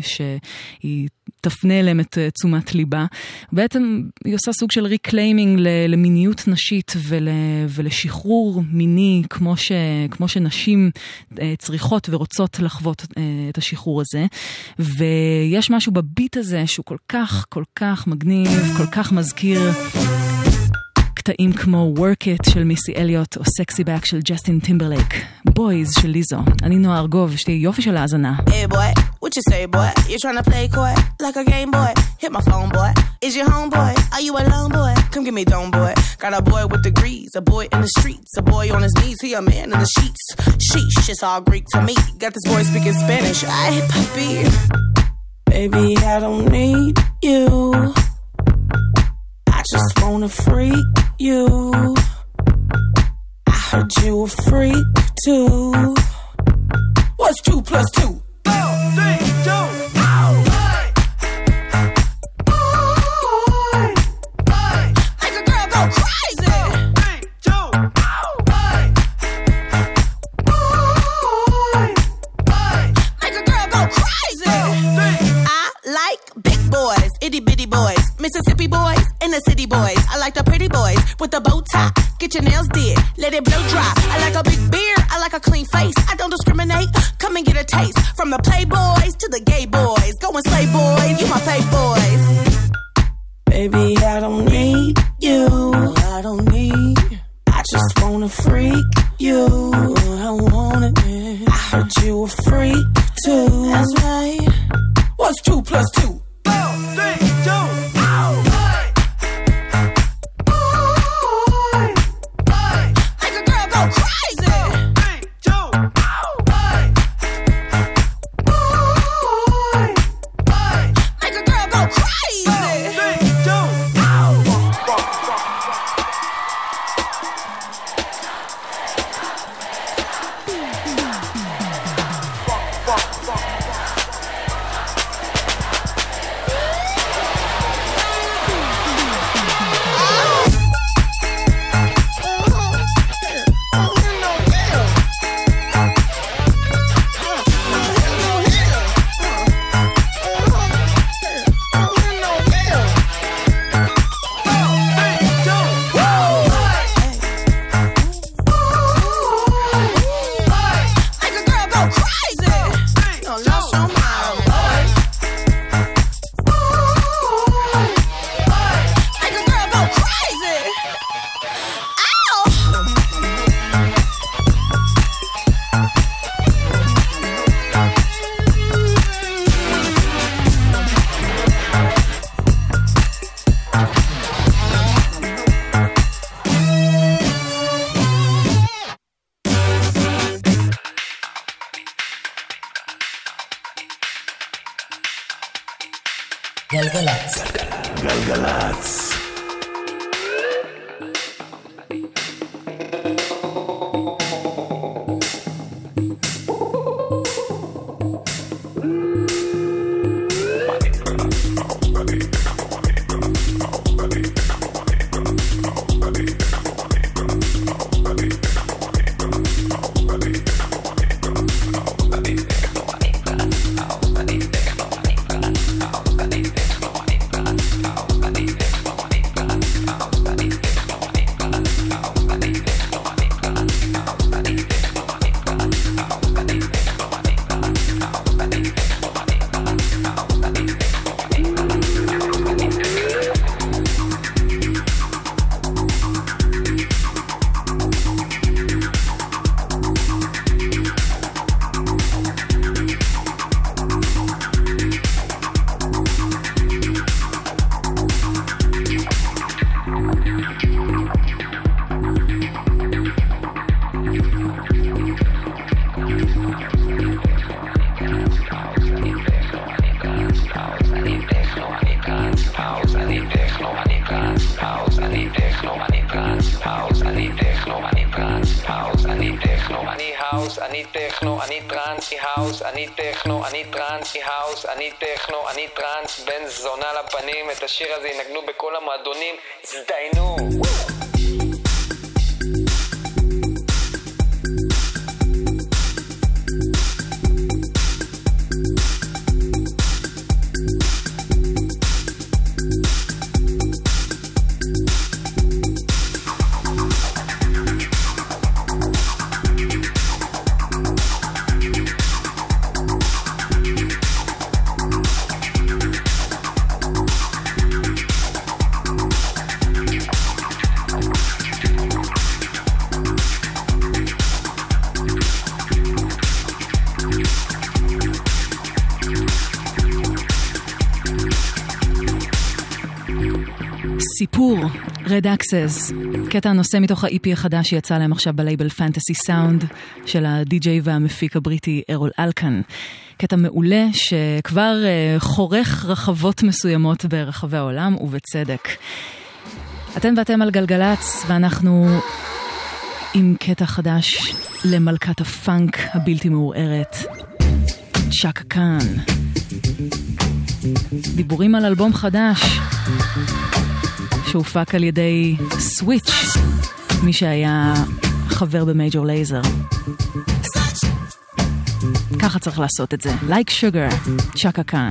שהיא תפנה אליהם את אה, תשומת ליבה. בעצם היא עושה סוג של reclaiming למיניות נשית ול, ולשחרור מיני כמו, ש, כמו שנשים אה, צריכות ורוצות לחוות אה, את השחרור הזה. ויש משהו בביט הזה שהוא כל כך כל כך מגניב, כל כך מזכיר. קטעים כמו Work It של מיסי אליוט או Sexy Back של ג'סטין טימברלייק, Boys של ליזו. אני נועה ארגוב, יש לי יופי של האזנה. Hey boy, what you say boy? You tryna play coy like a game boy? Hit my phone boy. Is your homeboy? Are you alone boy? Come get me dome boy. Got a boy with degrees, a boy in the streets, a boy on his knees, he a man in the sheets. Sheesh, it's all Greek to me. Got this boy speaking Spanish. I puppy. Baby, I don't need you. I just wanna freak you. I heard you a freak too. What's two plus two? Get your nails did, let it blow dry. I like a big beard, I like a clean face. I don't discriminate. Come and get a taste את השיר הזה ינגנו בכל המועדונים, הזדיינו! Red Access, קטע הנושא מתוך ה-EP החדש שיצא להם עכשיו בלייבל פנטסי סאונד של הדי-ג'יי והמפיק הבריטי ארול אלקן. קטע מעולה שכבר uh, חורך רחבות מסוימות ברחבי העולם, ובצדק. אתם ואתם על גלגלצ, ואנחנו עם קטע חדש למלכת הפאנק הבלתי מעורערת, צ'אקה קאן. דיבורים על אלבום חדש שהופק על ידי סוויץ', מי שהיה חבר במייג'ור לייזר. ככה צריך לעשות את זה. Like sugar, צ'אקה קאן.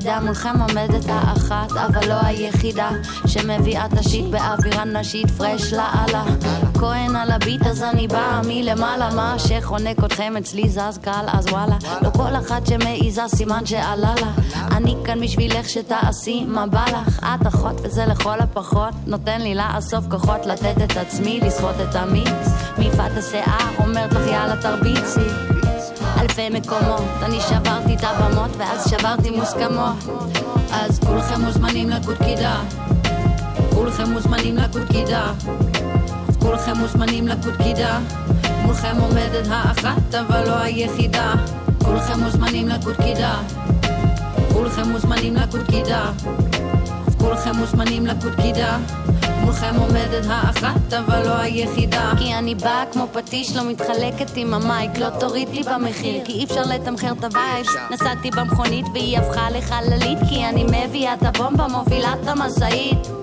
מוזמנים לקוד קידה, מולכם עומדת האחת, אבל לא היחידה, שמביאה את השיט באווירה נשית, פרש לאללה. כהן על הביט אז אני באה מלמעלה, מה שחונק אתכם אצלי זז קל, אז וואלה. לא כל אחת שמעיזה סימן שעלה לה. אני כאן בשבילך שתעשי מה בא לך. את אחות וזה לכל הפחות, נותן לי לאסוף כוחות לתת את עצמי, לסחוט את המיץ. מיפת השיער אומרת לך יאללה תרביצי. אלפי מקומות, אני שברתי את הבמות ואז שברתי מוסכמות. אז כולכם מוזמנים לקוד קידה. כולכם מוזמנים לקוד קידה. אז כולכם מוזמנים לקוד קידה. מולכם עומדת האחת אבל לא היחידה. כולכם מוזמנים לקוד קידה. כולכם מוזמנים לקוד קידה. אז כולכם מוזמנים לקוד קידה. מולכם עומדת האחת אבל לא היחידה. כי אני באה כמו פטיש לא מתחלקת עם ה mic. לא תוריד לי במחיר כי אי אפשר לתמחר את ה vibe נסעתי במכונית והיא הפכה לחללית כי אני מביאה את הבומבה מובילה את המשאית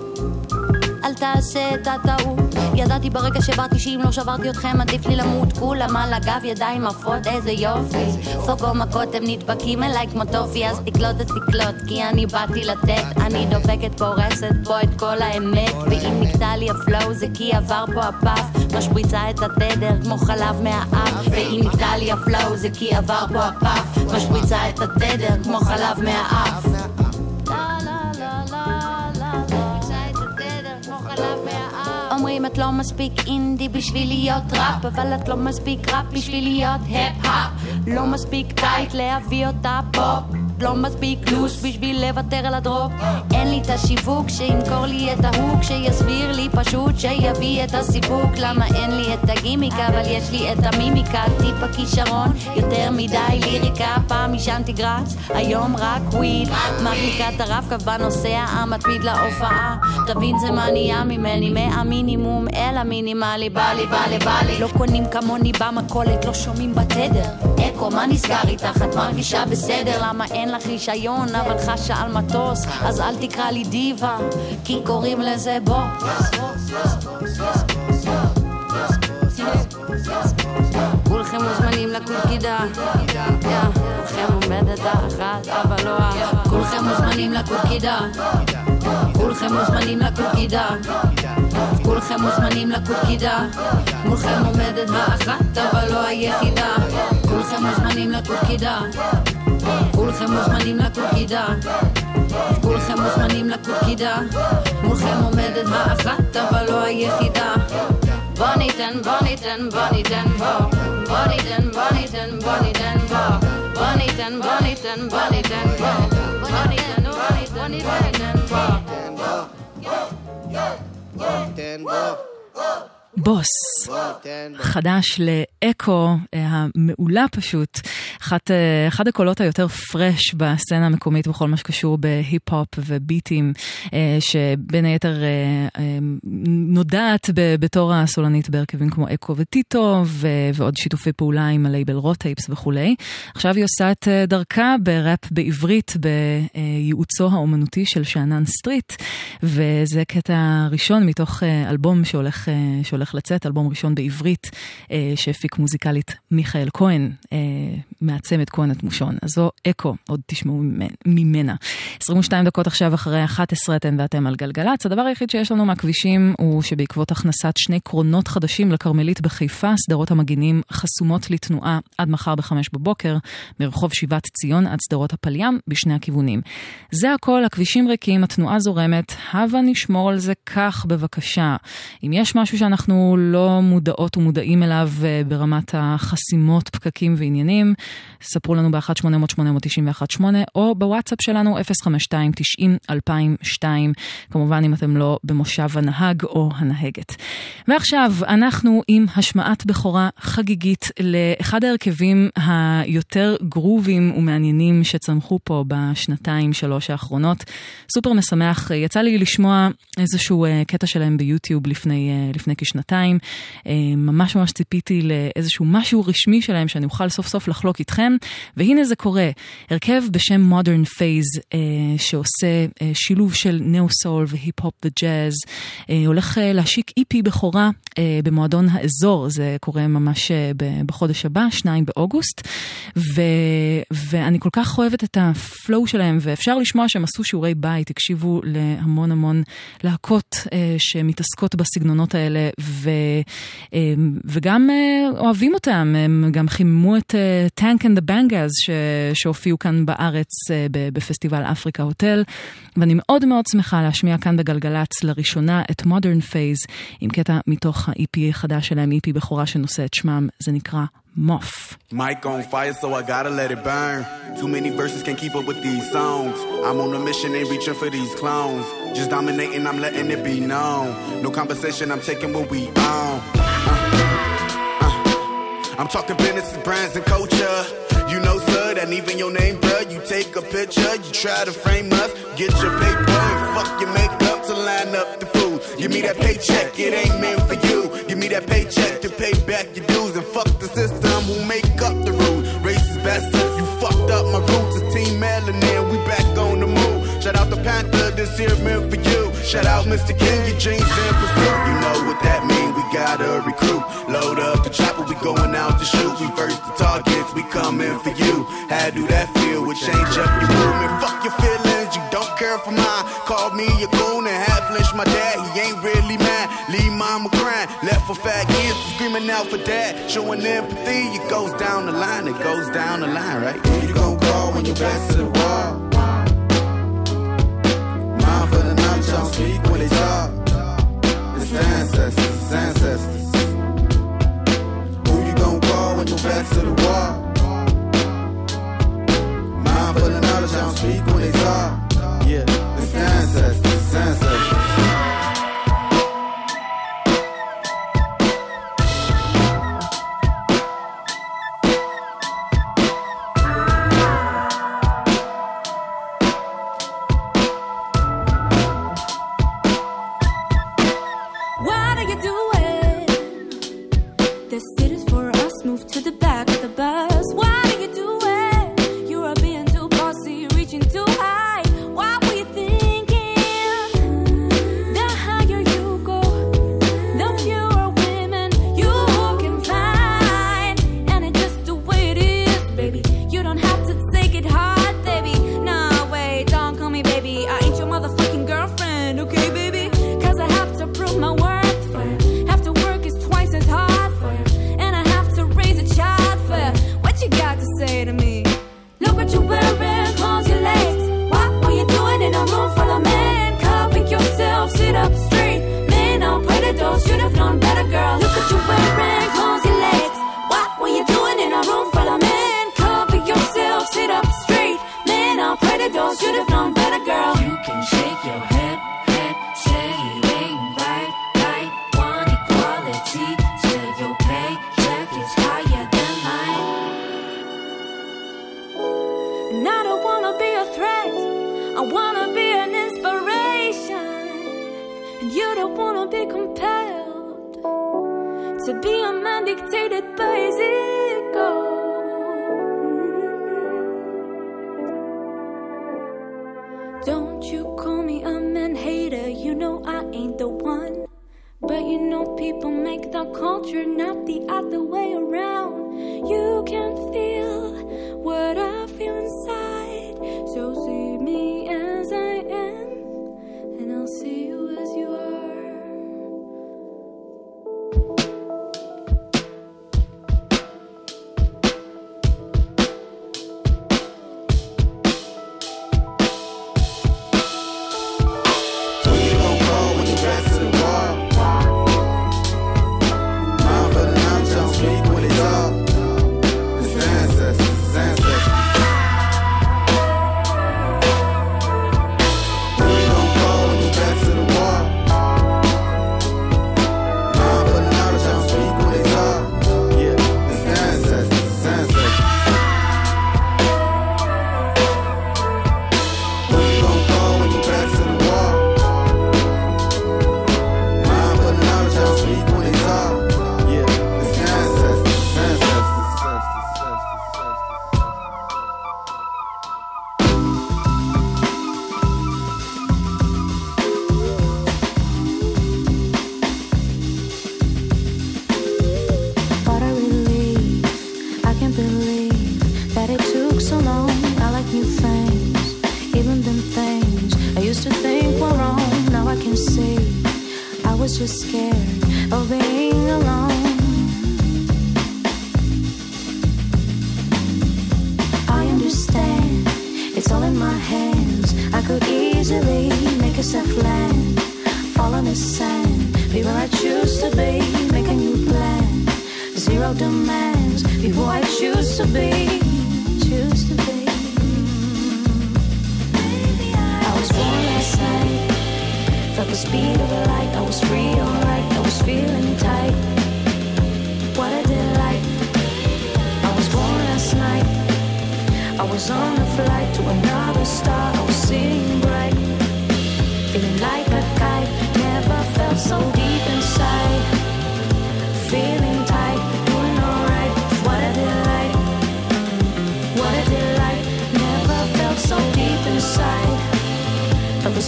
אל תעשה את הטעות. ידעתי ברגע שבאתי שאם לא שברתי אתכם עדיף לי למות. כולם על הגב ידיים עפות איזה יופי. פוגו מכות הם נדבקים אליי כמו טופי. אז תקלוט את תקלוט כי אני באתי לתת. אני דופקת פורסת פה את כל האמת. ואם נקטע לי ה flow זה כי עבר פה ה puff משפריצה את התדר כמו חלב מהאף. ואם נקטע לי ה flow זה כי עבר פה ה puff משפריצה את התדר כמו חלב מהאף אומרים את לא מספיק אינדי בשביל להיות ראפ אבל את לא מספיק ראפ בשביל להיות היפ-הופ לא מספיק tight להביא אותה פופ לא מספיק loose בשביל לוותר על ה drop. אין לי את השיווק שימכור לי את ה hook שיסביר לי פשוט שיביא את הסיפוק. למה אין לי את הגימיק אבל יש לי את המימיקה. טיפ הכישרון יותר מדי ליריקה. פעם עישנתי גראס היום רק weed. מרחיקה את הרב-קו בנוסע המתמיד להופעה. תבין זה מה נהיה ממני מהמינימום אל המינימלי. בא לי בא לי בא לי. לא קונים כמוני במכולת לא שומעים בתדר. אקו מה נסגר איתך? את מרגישה בסדר. למה אין לך רישיון אבל חשה על מטוס אז אל תקרא לי דיבה כי קוראים לזה בוס. כולכם מוזמנים לקולקידה כולכם עומדת האחת אבל לא ה... כולכם מוזמנים לקולקידה כולכם מוזמנים לקולקידה כולכם מוזמנים לקולקידה מולכם עומדת האחת אבל לא היחידה. כולכם מוזמנים לקולקידה כולכם מוזמנים לקולקידה כולכם מוזמנים לקולקידה מולכם עומדת האחת אבל לא היחידה בוא ניתן בוא ניתן בוא ניתן בוא בוא ניתן בוא ניתן בוא ניתן בוא בוא ניתן בוא ניתן בוא ניתן בוא בוא ניתן בוא ניתן בוא ניתן בוא בוס, חדש לאקו, אה, המעולה פשוט, אחת, אה, אחד הקולות היותר fresh בסצנה המקומית בכל מה שקשור בהיפ-הופ וביטים, אה, שבין היתר נודעת בתור הסולנית בהרכבים כמו אקו וטיטו, ועוד שיתופי פעולה עם הלייבל Raw Tapes וכולי. עכשיו היא עושה את דרכה בראפ בעברית בייעוצו האומנותי של שאנן סטריט, וזה קטע ראשון מתוך אלבום שהולך, שהולך לצאת, אלבום ראשון בעברית אה, שהפיק מוזיקלית מיכאל כהן, אה, מהצמד Cohen@Mushon. אז זו אקו, עוד תשמעו ממנה. 22 דקות עכשיו אחרי 11 אתן ואתם על גלגלצ. הדבר היחיד שיש לנו מהכבישים הוא שבעקבות הכנסת שני קרונות חדשים לכרמלית בחיפה, שדרות המגינים חסומות לתנועה עד מחר בחמש בבוקר, מרחוב שיבת ציון עד סדרות הפליים בשני הכיוונים. זה הכל, הכבישים ריקים, התנועה זורמת, הבה נשמור על זה כך בבקשה. אם יש משהו שאנחנו לא מודעות ומודעים אליו אה, ברמת החסימות, פקקים ועניינים, ספרו לנו ב-1-800-891-8 או בוואטסאפ שלנו 052-90-2002, כמובן אם אתם לא במושב הנהג או הנהגת. ועכשיו אנחנו עם השמעת בכורה חגיגית לאחד ההרכבים היותר גרובים ומעניינים שצמחו פה בשנתיים שלוש האחרונות. סופר משמח, יצא לי לשמוע איזשהו אה, קטע שלהם ביוטיוב לפני, אה, לפני כשנתיים. ממש ממש ציפיתי לאיזשהו משהו רשמי שלהם שאני אוכל סוף סוף לחלוק איתכם. והנה זה קורה. הרכב בשם Modern Phase, אה, שעושה אה, שילוב של ניאו-סול והיפ-הופ וג'אז, אה, הולך אה, להשיק איפי בכורה אה, במועדון האזור, זה קורה ממש אה, בחודש הבא, 2 באוגוסט, ו, ואני כל כך אוהבת את ה flow שלהם, ואפשר לשמוע שהם עשו שיעורי בית, הקשיבו להמון המון להקות אה, שמתעסקות בסגנונות האלה, ו, אה, וגם אה, אוהבים אותם, הם גם חיממו את Tank and the Bangas שהופיעו כאן בארץ אה, בפסטיבל אפריקה הוטל, ואני מאוד מאוד שמחה להשמיע כאן בגלגלצ לראשונה את Modern Phase, עם קטע מתוך ה-EP החדש שלהם, EP בכורה שנושא את שמם, זה נקרא Muff. Mike on fire, so I gotta let it burn. Too many verses can't keep up with these songs. I'm on a mission, ain't reaching for these clones. Just dominating, I'm letting it be known. No conversation, I'm taking what we own. Uh, uh. uh. I'm talking business, brands, and culture. You know, sir, that even your name, bruh. You take a picture, you try to frame us, get your paper, and fuck your makeup to line up the food. Give me that paycheck, it ain't meant for you. Me that paycheck to pay back your dues and fuck the system who make up the rules. Racist bastards, you fucked up my roots. It's Team Melanin, we back on the move. Shout out the Panther, this here meant for you. Shout out Mr. King, your dreams in pursuit. You know what that mean? We gotta recruit. Load up the chopper, we going out to shoot. We first the targets, we coming for you. How do that feel? We change up your movement. Fuck your feelings, you don't care for mine. Call me a goon and half lynched my dad. He mama crying. Left for fat kids screaming out for dad. Showing empathy, it goes down the line. It goes down the line, right? Who you gon' call when your back to the wall? Mind for the knowledge, don't speak when they talk. It's ancestors, it's ancestors. Who you gon' call when your back to the wall? Mind for the knowledge, don't speak when they talk. Yeah, it's ancestors, it's ancestors.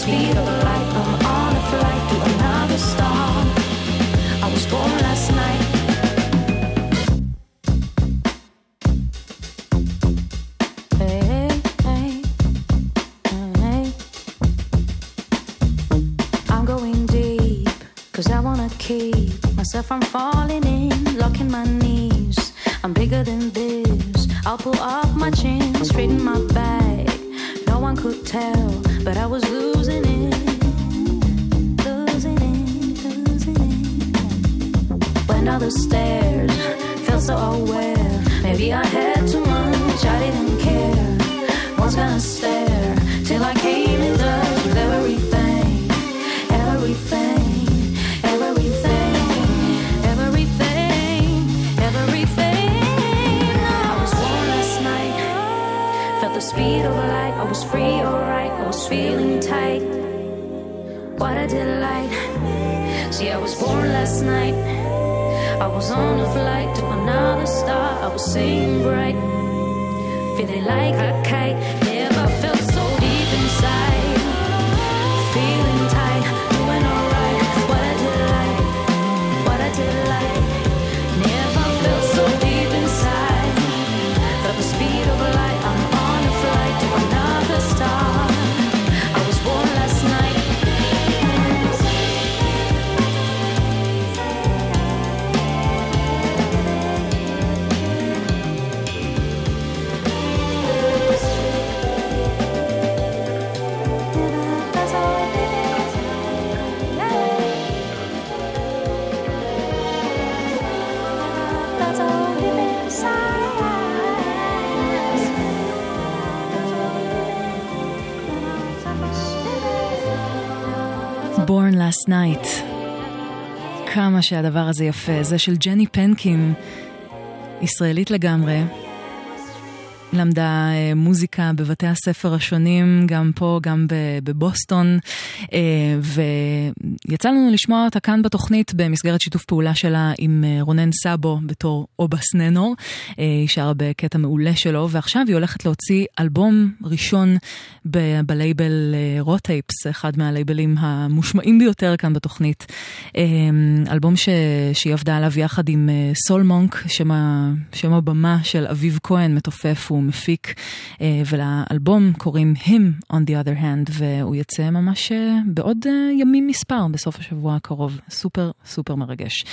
speed of light Last Night. כמה שהדבר הזה יפה. זה של ג'ני פנקין, ישראלית לגמרי. למדה אה, מוזיקה בבתי הספר השונים, גם פה, גם בבוסטון, אה, ו... יצא לנו לשמוע אותה כאן בתוכנית במסגרת שיתוף פעולה שלה עם אה, רונן סאבו בתור אובס ננור. אה, היא שרה בקטע מעולה שלו, ועכשיו היא הולכת להוציא אלבום ראשון ב- בלייבל אה, Raw Tapes, אחד מהלייבלים המושמעים ביותר כאן בתוכנית. אלבום ש... שהיא עבדה עליו יחד עם SolMonk, שם, שם הבמה של אביב כהן, מתופף ומפיק, ולאלבום קוראים Him on the other hand, והוא יצא ממש בעוד ימים מספר. בסוף השבוע הקרוב. סופר סופר מרגש.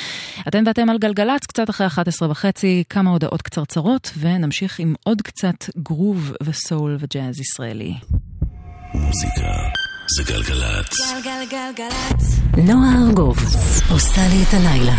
אתן ואתם על גלגלצ, קצת אחרי 11 וחצי, כמה הודעות קצרצרות, ונמשיך עם עוד קצת גרוב וסול וג'אז ישראלי. מוזיקה זה גלגלצ. גלגלגלגלצ. נועה ארגוב עושה לי את הלילה.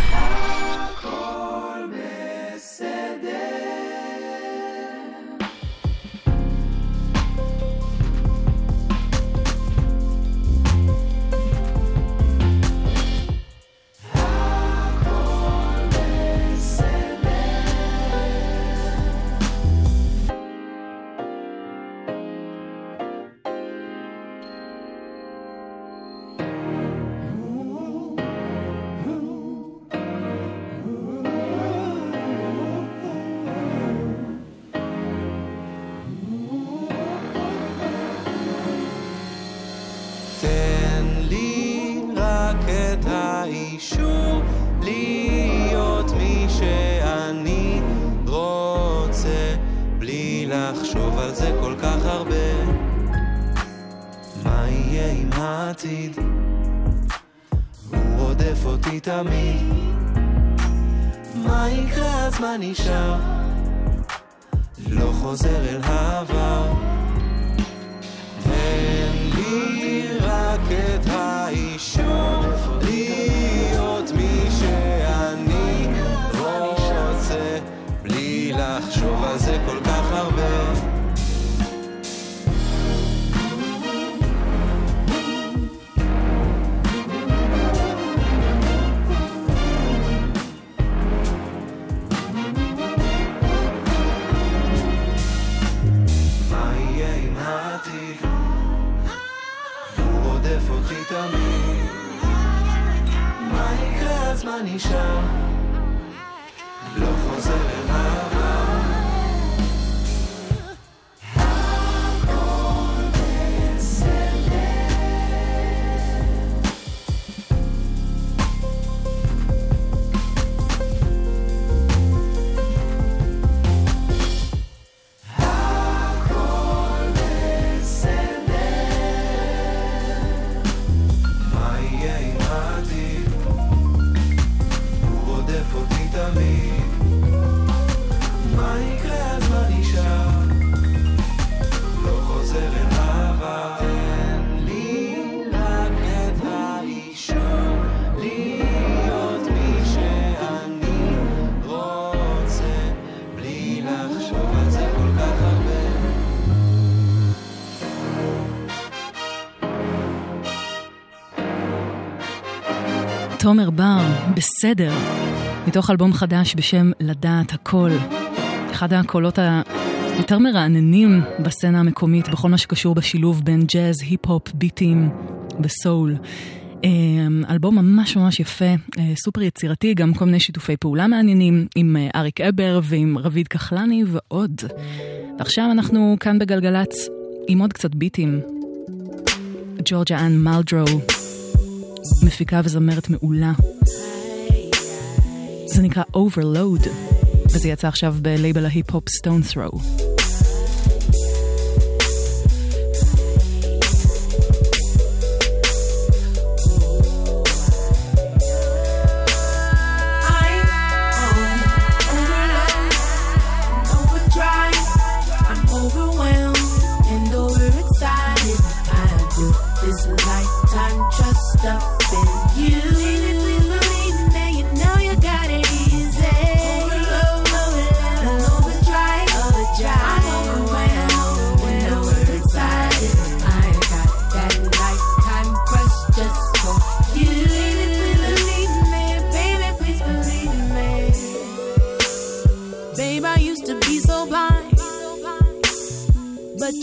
תומר בר, בסדר, מתוך אלבום חדש בשם לדעת הכל. אחד הקולות היותר מרעננים בסצנה המקומית בכל מה שקשור בשילוב בין ג'אז, היפ-הופ, ביטים וסול. אה, אלבום ממש ממש יפה, אה, סופר יצירתי, גם כל מיני שיתופי פעולה מעניינים עם אה, אריק אבר ועם רביד כחלני ועוד. ועכשיו אנחנו כאן בגלגלצ עם עוד קצת ביטים. ג'ורג'ה אן מלדרו, מפיקה וזמרת מעולה. זה נקרא Overload, וזה יצא עכשיו בלייבל ההיפ-הופ Stone Throw.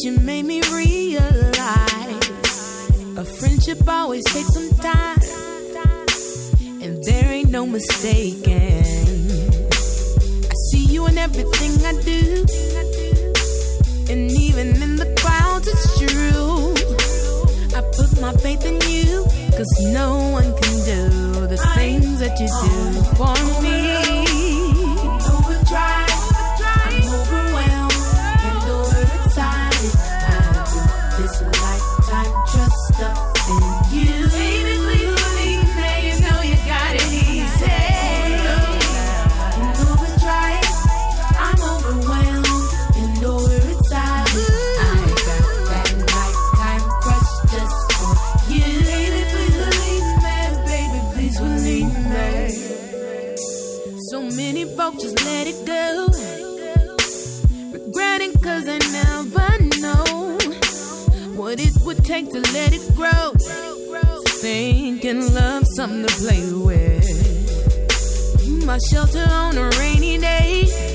You made me realize a friendship always takes some time, and there ain't no mistaking. I see you in everything I do, and even in the crowds, it's true. I put my faith in you, cause no one can do the things that you do for me. Take to let it grow. Thinking love something to play with. My shelter on a rainy day.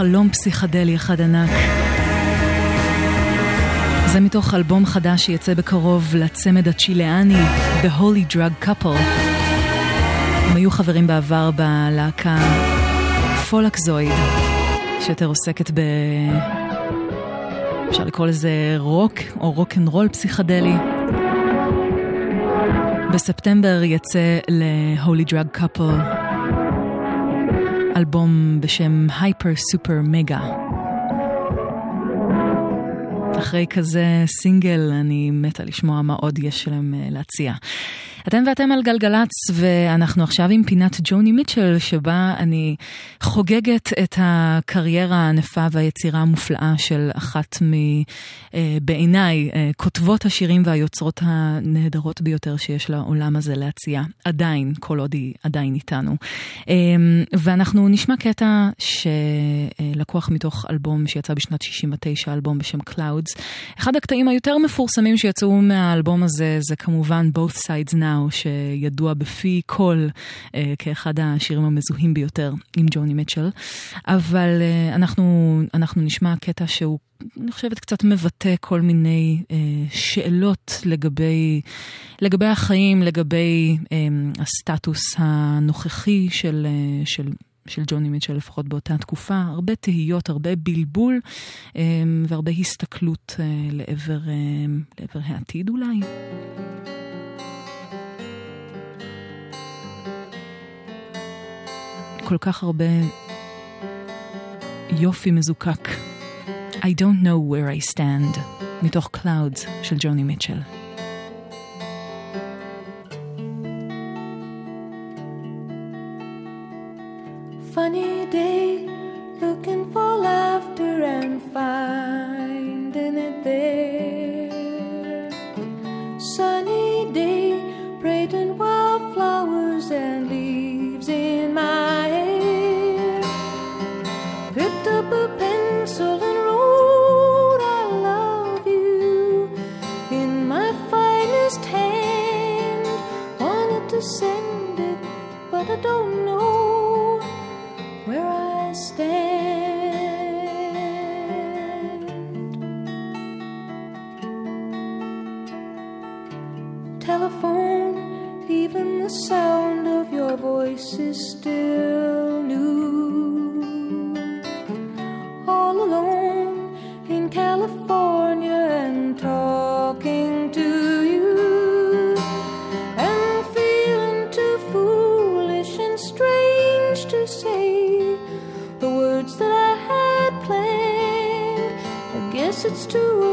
חלום פסיכדלי אחד ענק. זה מתוך אלבום חדש שיצא בקרוב לצמד הצ'יליאני, The Holy Drug Couple. הם היו חברים בעבר בלהקה Föllakzoid, שיותר עוסקת ב... אפשר לקרוא לזה רוק או רוק אנד רול פסיכדלי. בספטמבר יצא ל-Holy Drug Couple אלבום בשם הייפר סופר מגה. אחרי כזה סינגל, אני מתה לשמוע מה עוד יש להם אה, להציע. אתם ואתם על גלגלצ, ואנחנו עכשיו עם פינת ג'וני מיטשל, שבה אני חוגגת את הקריירה הענפה והיצירה המופלאה של אחת מ... אה, אה, כותבות השירים והיוצרות הנהדרות ביותר שיש לעולם הזה להציע. עדיין, כל עוד היא עדיין איתנו. אה, ואנחנו נשמע קטע שלקוח מתוך אלבום שיצא בשנת 69, אלבום בשם Clouds. אחד הקטעים היותר מפורסמים שיצאו מהאלבום הזה זה כמובן Both Sides Now. Now, שידוע בפי כל uh, כאחד השירים המזוהים ביותר עם ג'וני מיטשל. אבל uh, אנחנו, אנחנו נשמע קטע שהוא, אני חושבת, קצת מבטא כל מיני uh, שאלות לגבי, לגבי החיים, לגבי um, הסטטוס הנוכחי של, uh, של של ג'וני מיטשל, לפחות באותה תקופה, הרבה תהיות, הרבה בלבול והרבה הסתכלות לעבר, לעבר העתיד אולי. כל כך הרבה יופי מזוקק. I don't know where I stand, מתוך Clouds של ג'וני מיטשל. Funny day, looking for laughter and finding it there. I don't know where I stand. Telephone, even the sound of your voice is still new. All alone in California and talking it's too.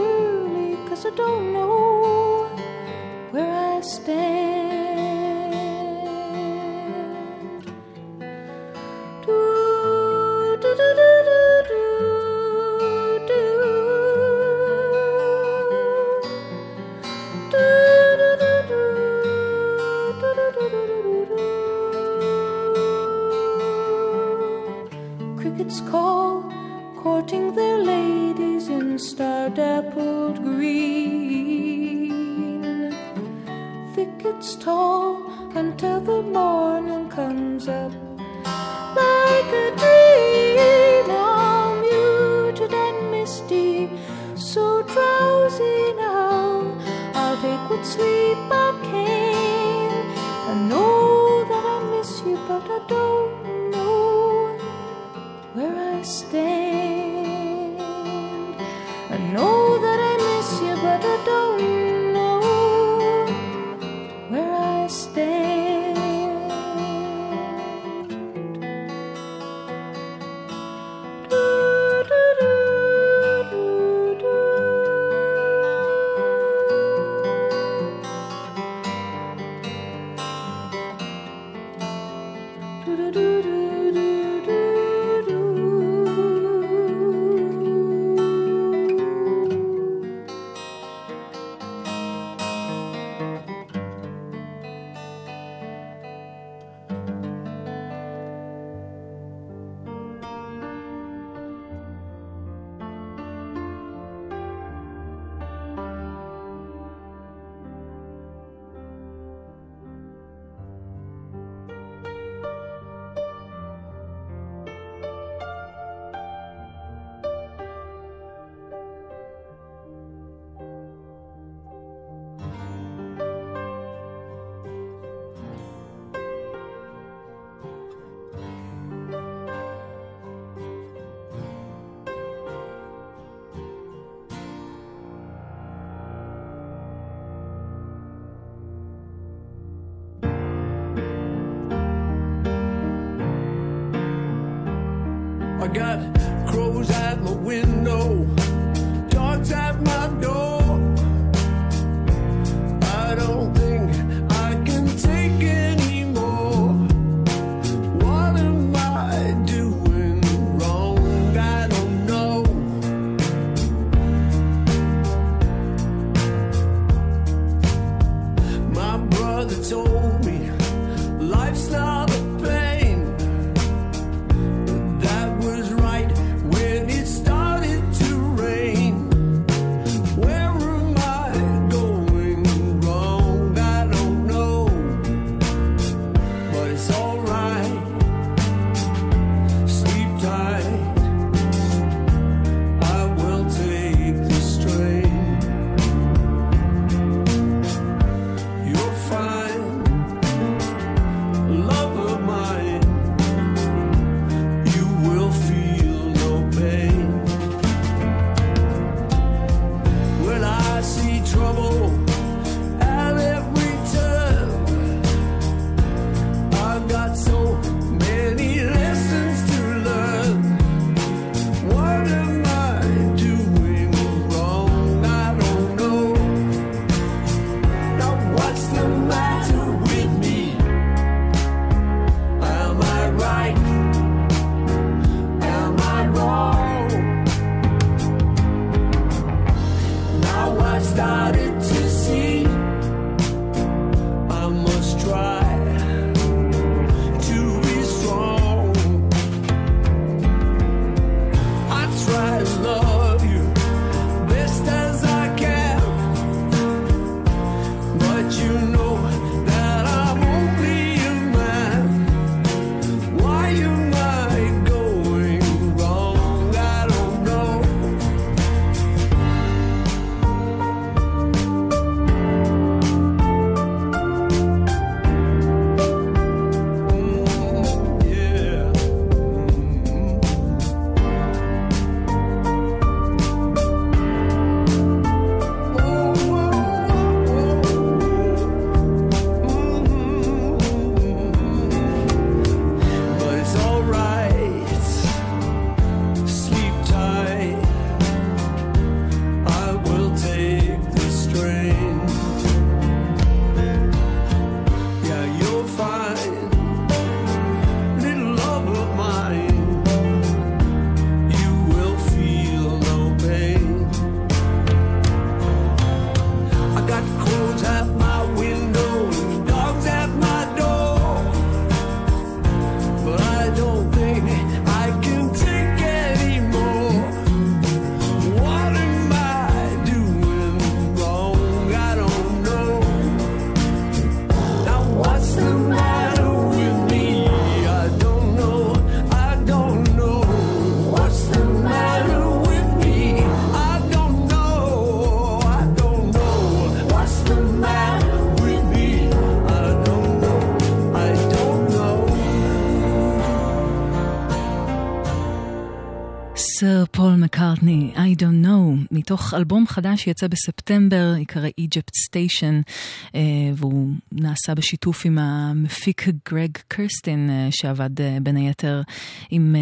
I don't know, מתוך אלבום חדש שיצא בספטמבר, ייקרא Egypt Station, אה, והוא נעשה בשיתוף עם המפיק גרג קרסטין, אה, שעבד אה, בין היתר עם,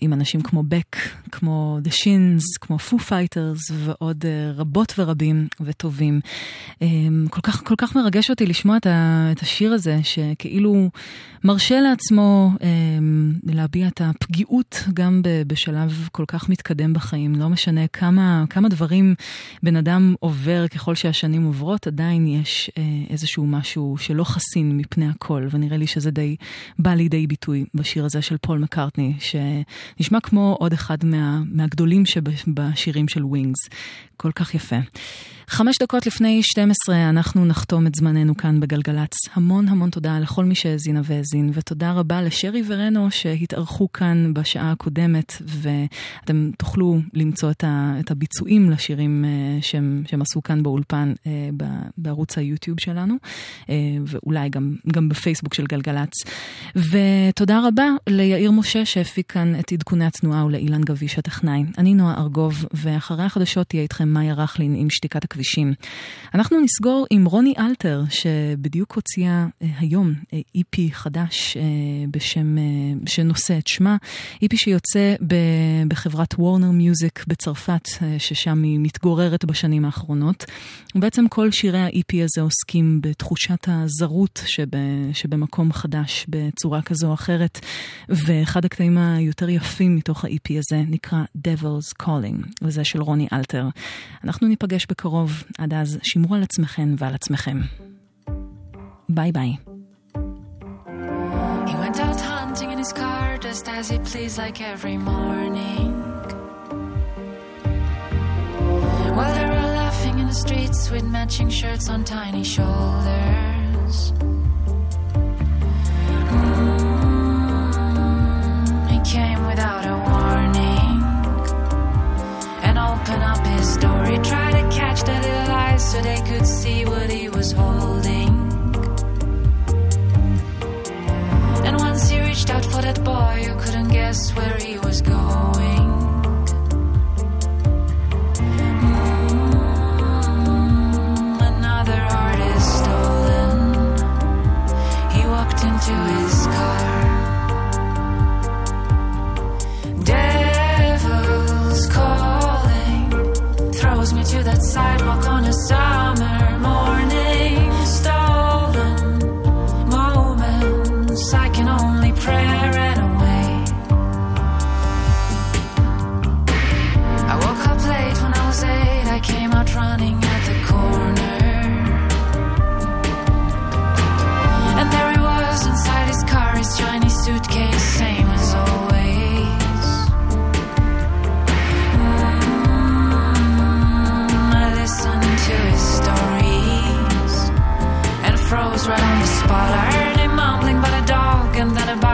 עם אנשים כמו בק, כמו The Shins, כמו Foo Fighters ועוד אה, רבות ורבים וטובים. אה, כל כך, כל כך מרגש אותי לשמוע את, ה, את השיר הזה, שכאילו מרשה לעצמו אה, להביע את הפגיעות גם בשלב כל כך מתקדם בחיים. לא משנה כמה, כמה דברים בן אדם עובר ככל שהשנים עוברות, עדיין יש אה, איזשהו משהו שלא חסין מפני הכל, ונראה לי שזה די בא לידי ביטוי בשיר הזה של פול מקארטני, שנשמע כמו עוד אחד מה, מהגדולים שבשירים של ווינגס. כל כך יפה. חמש דקות לפני 12 אנחנו נחתום את זמננו כאן בגלגלצ. המון המון תודה לכל מי שהאזינה והאזין, ותודה רבה לשרי ורנו שהתארחו כאן בשעה הקודמת, ואתם תוכלו למצוא את, ה, את הביצועים לשירים אה, שהם, שהם עשו כאן באולפן אה, בערוץ היוטיוב שלנו, אה, ואולי גם, גם בפייסבוק של גלגלצ. ותודה רבה ליאיר משה שהפיק כאן את עדכוני התנועה ולאילן גביש הטכנאי. אני נועה ארגוב, ואחרי החדשות תהיה איתכם מאיה רכלין עם שתיקת הכביש. הכבישים. אנחנו נסגור עם רוני אלתר, שבדיוק הוציאה אה, היום אה, EP חדש אה, בשם, שנושא את שמה, EP שיוצא ב, בחברת וורנר מיוזיק בצרפת, ששם היא מתגוררת בשנים האחרונות. ובעצם כל שירי ה-EP הזה עוסקים בתחושת הזרות שב, שבמקום חדש בצורה כזו או אחרת, ואחד הקטעים היותר יפים מתוך ה-EP הזה נקרא Devil's Calling, וזה של רוני אלתר. אנחנו ניפגש בקרוב, בקרוב. עד אז שמרו על ועל עצמכם. ביי ביי. He went out hunting in his car just as he pleased like every morning. Streets with matching shirts on tiny shoulders. Mm, he came without a warning and opened up his tried catch their little eyes so they could see what he was holding. And once he reached out for that boy, you couldn't guess where he was going. to that sidewalk on a summer morning. Stolen moments, I can only pray I ran away. I woke up late when I was eight, I came out running. right on the spot. I heard him mumbling about a dog and then about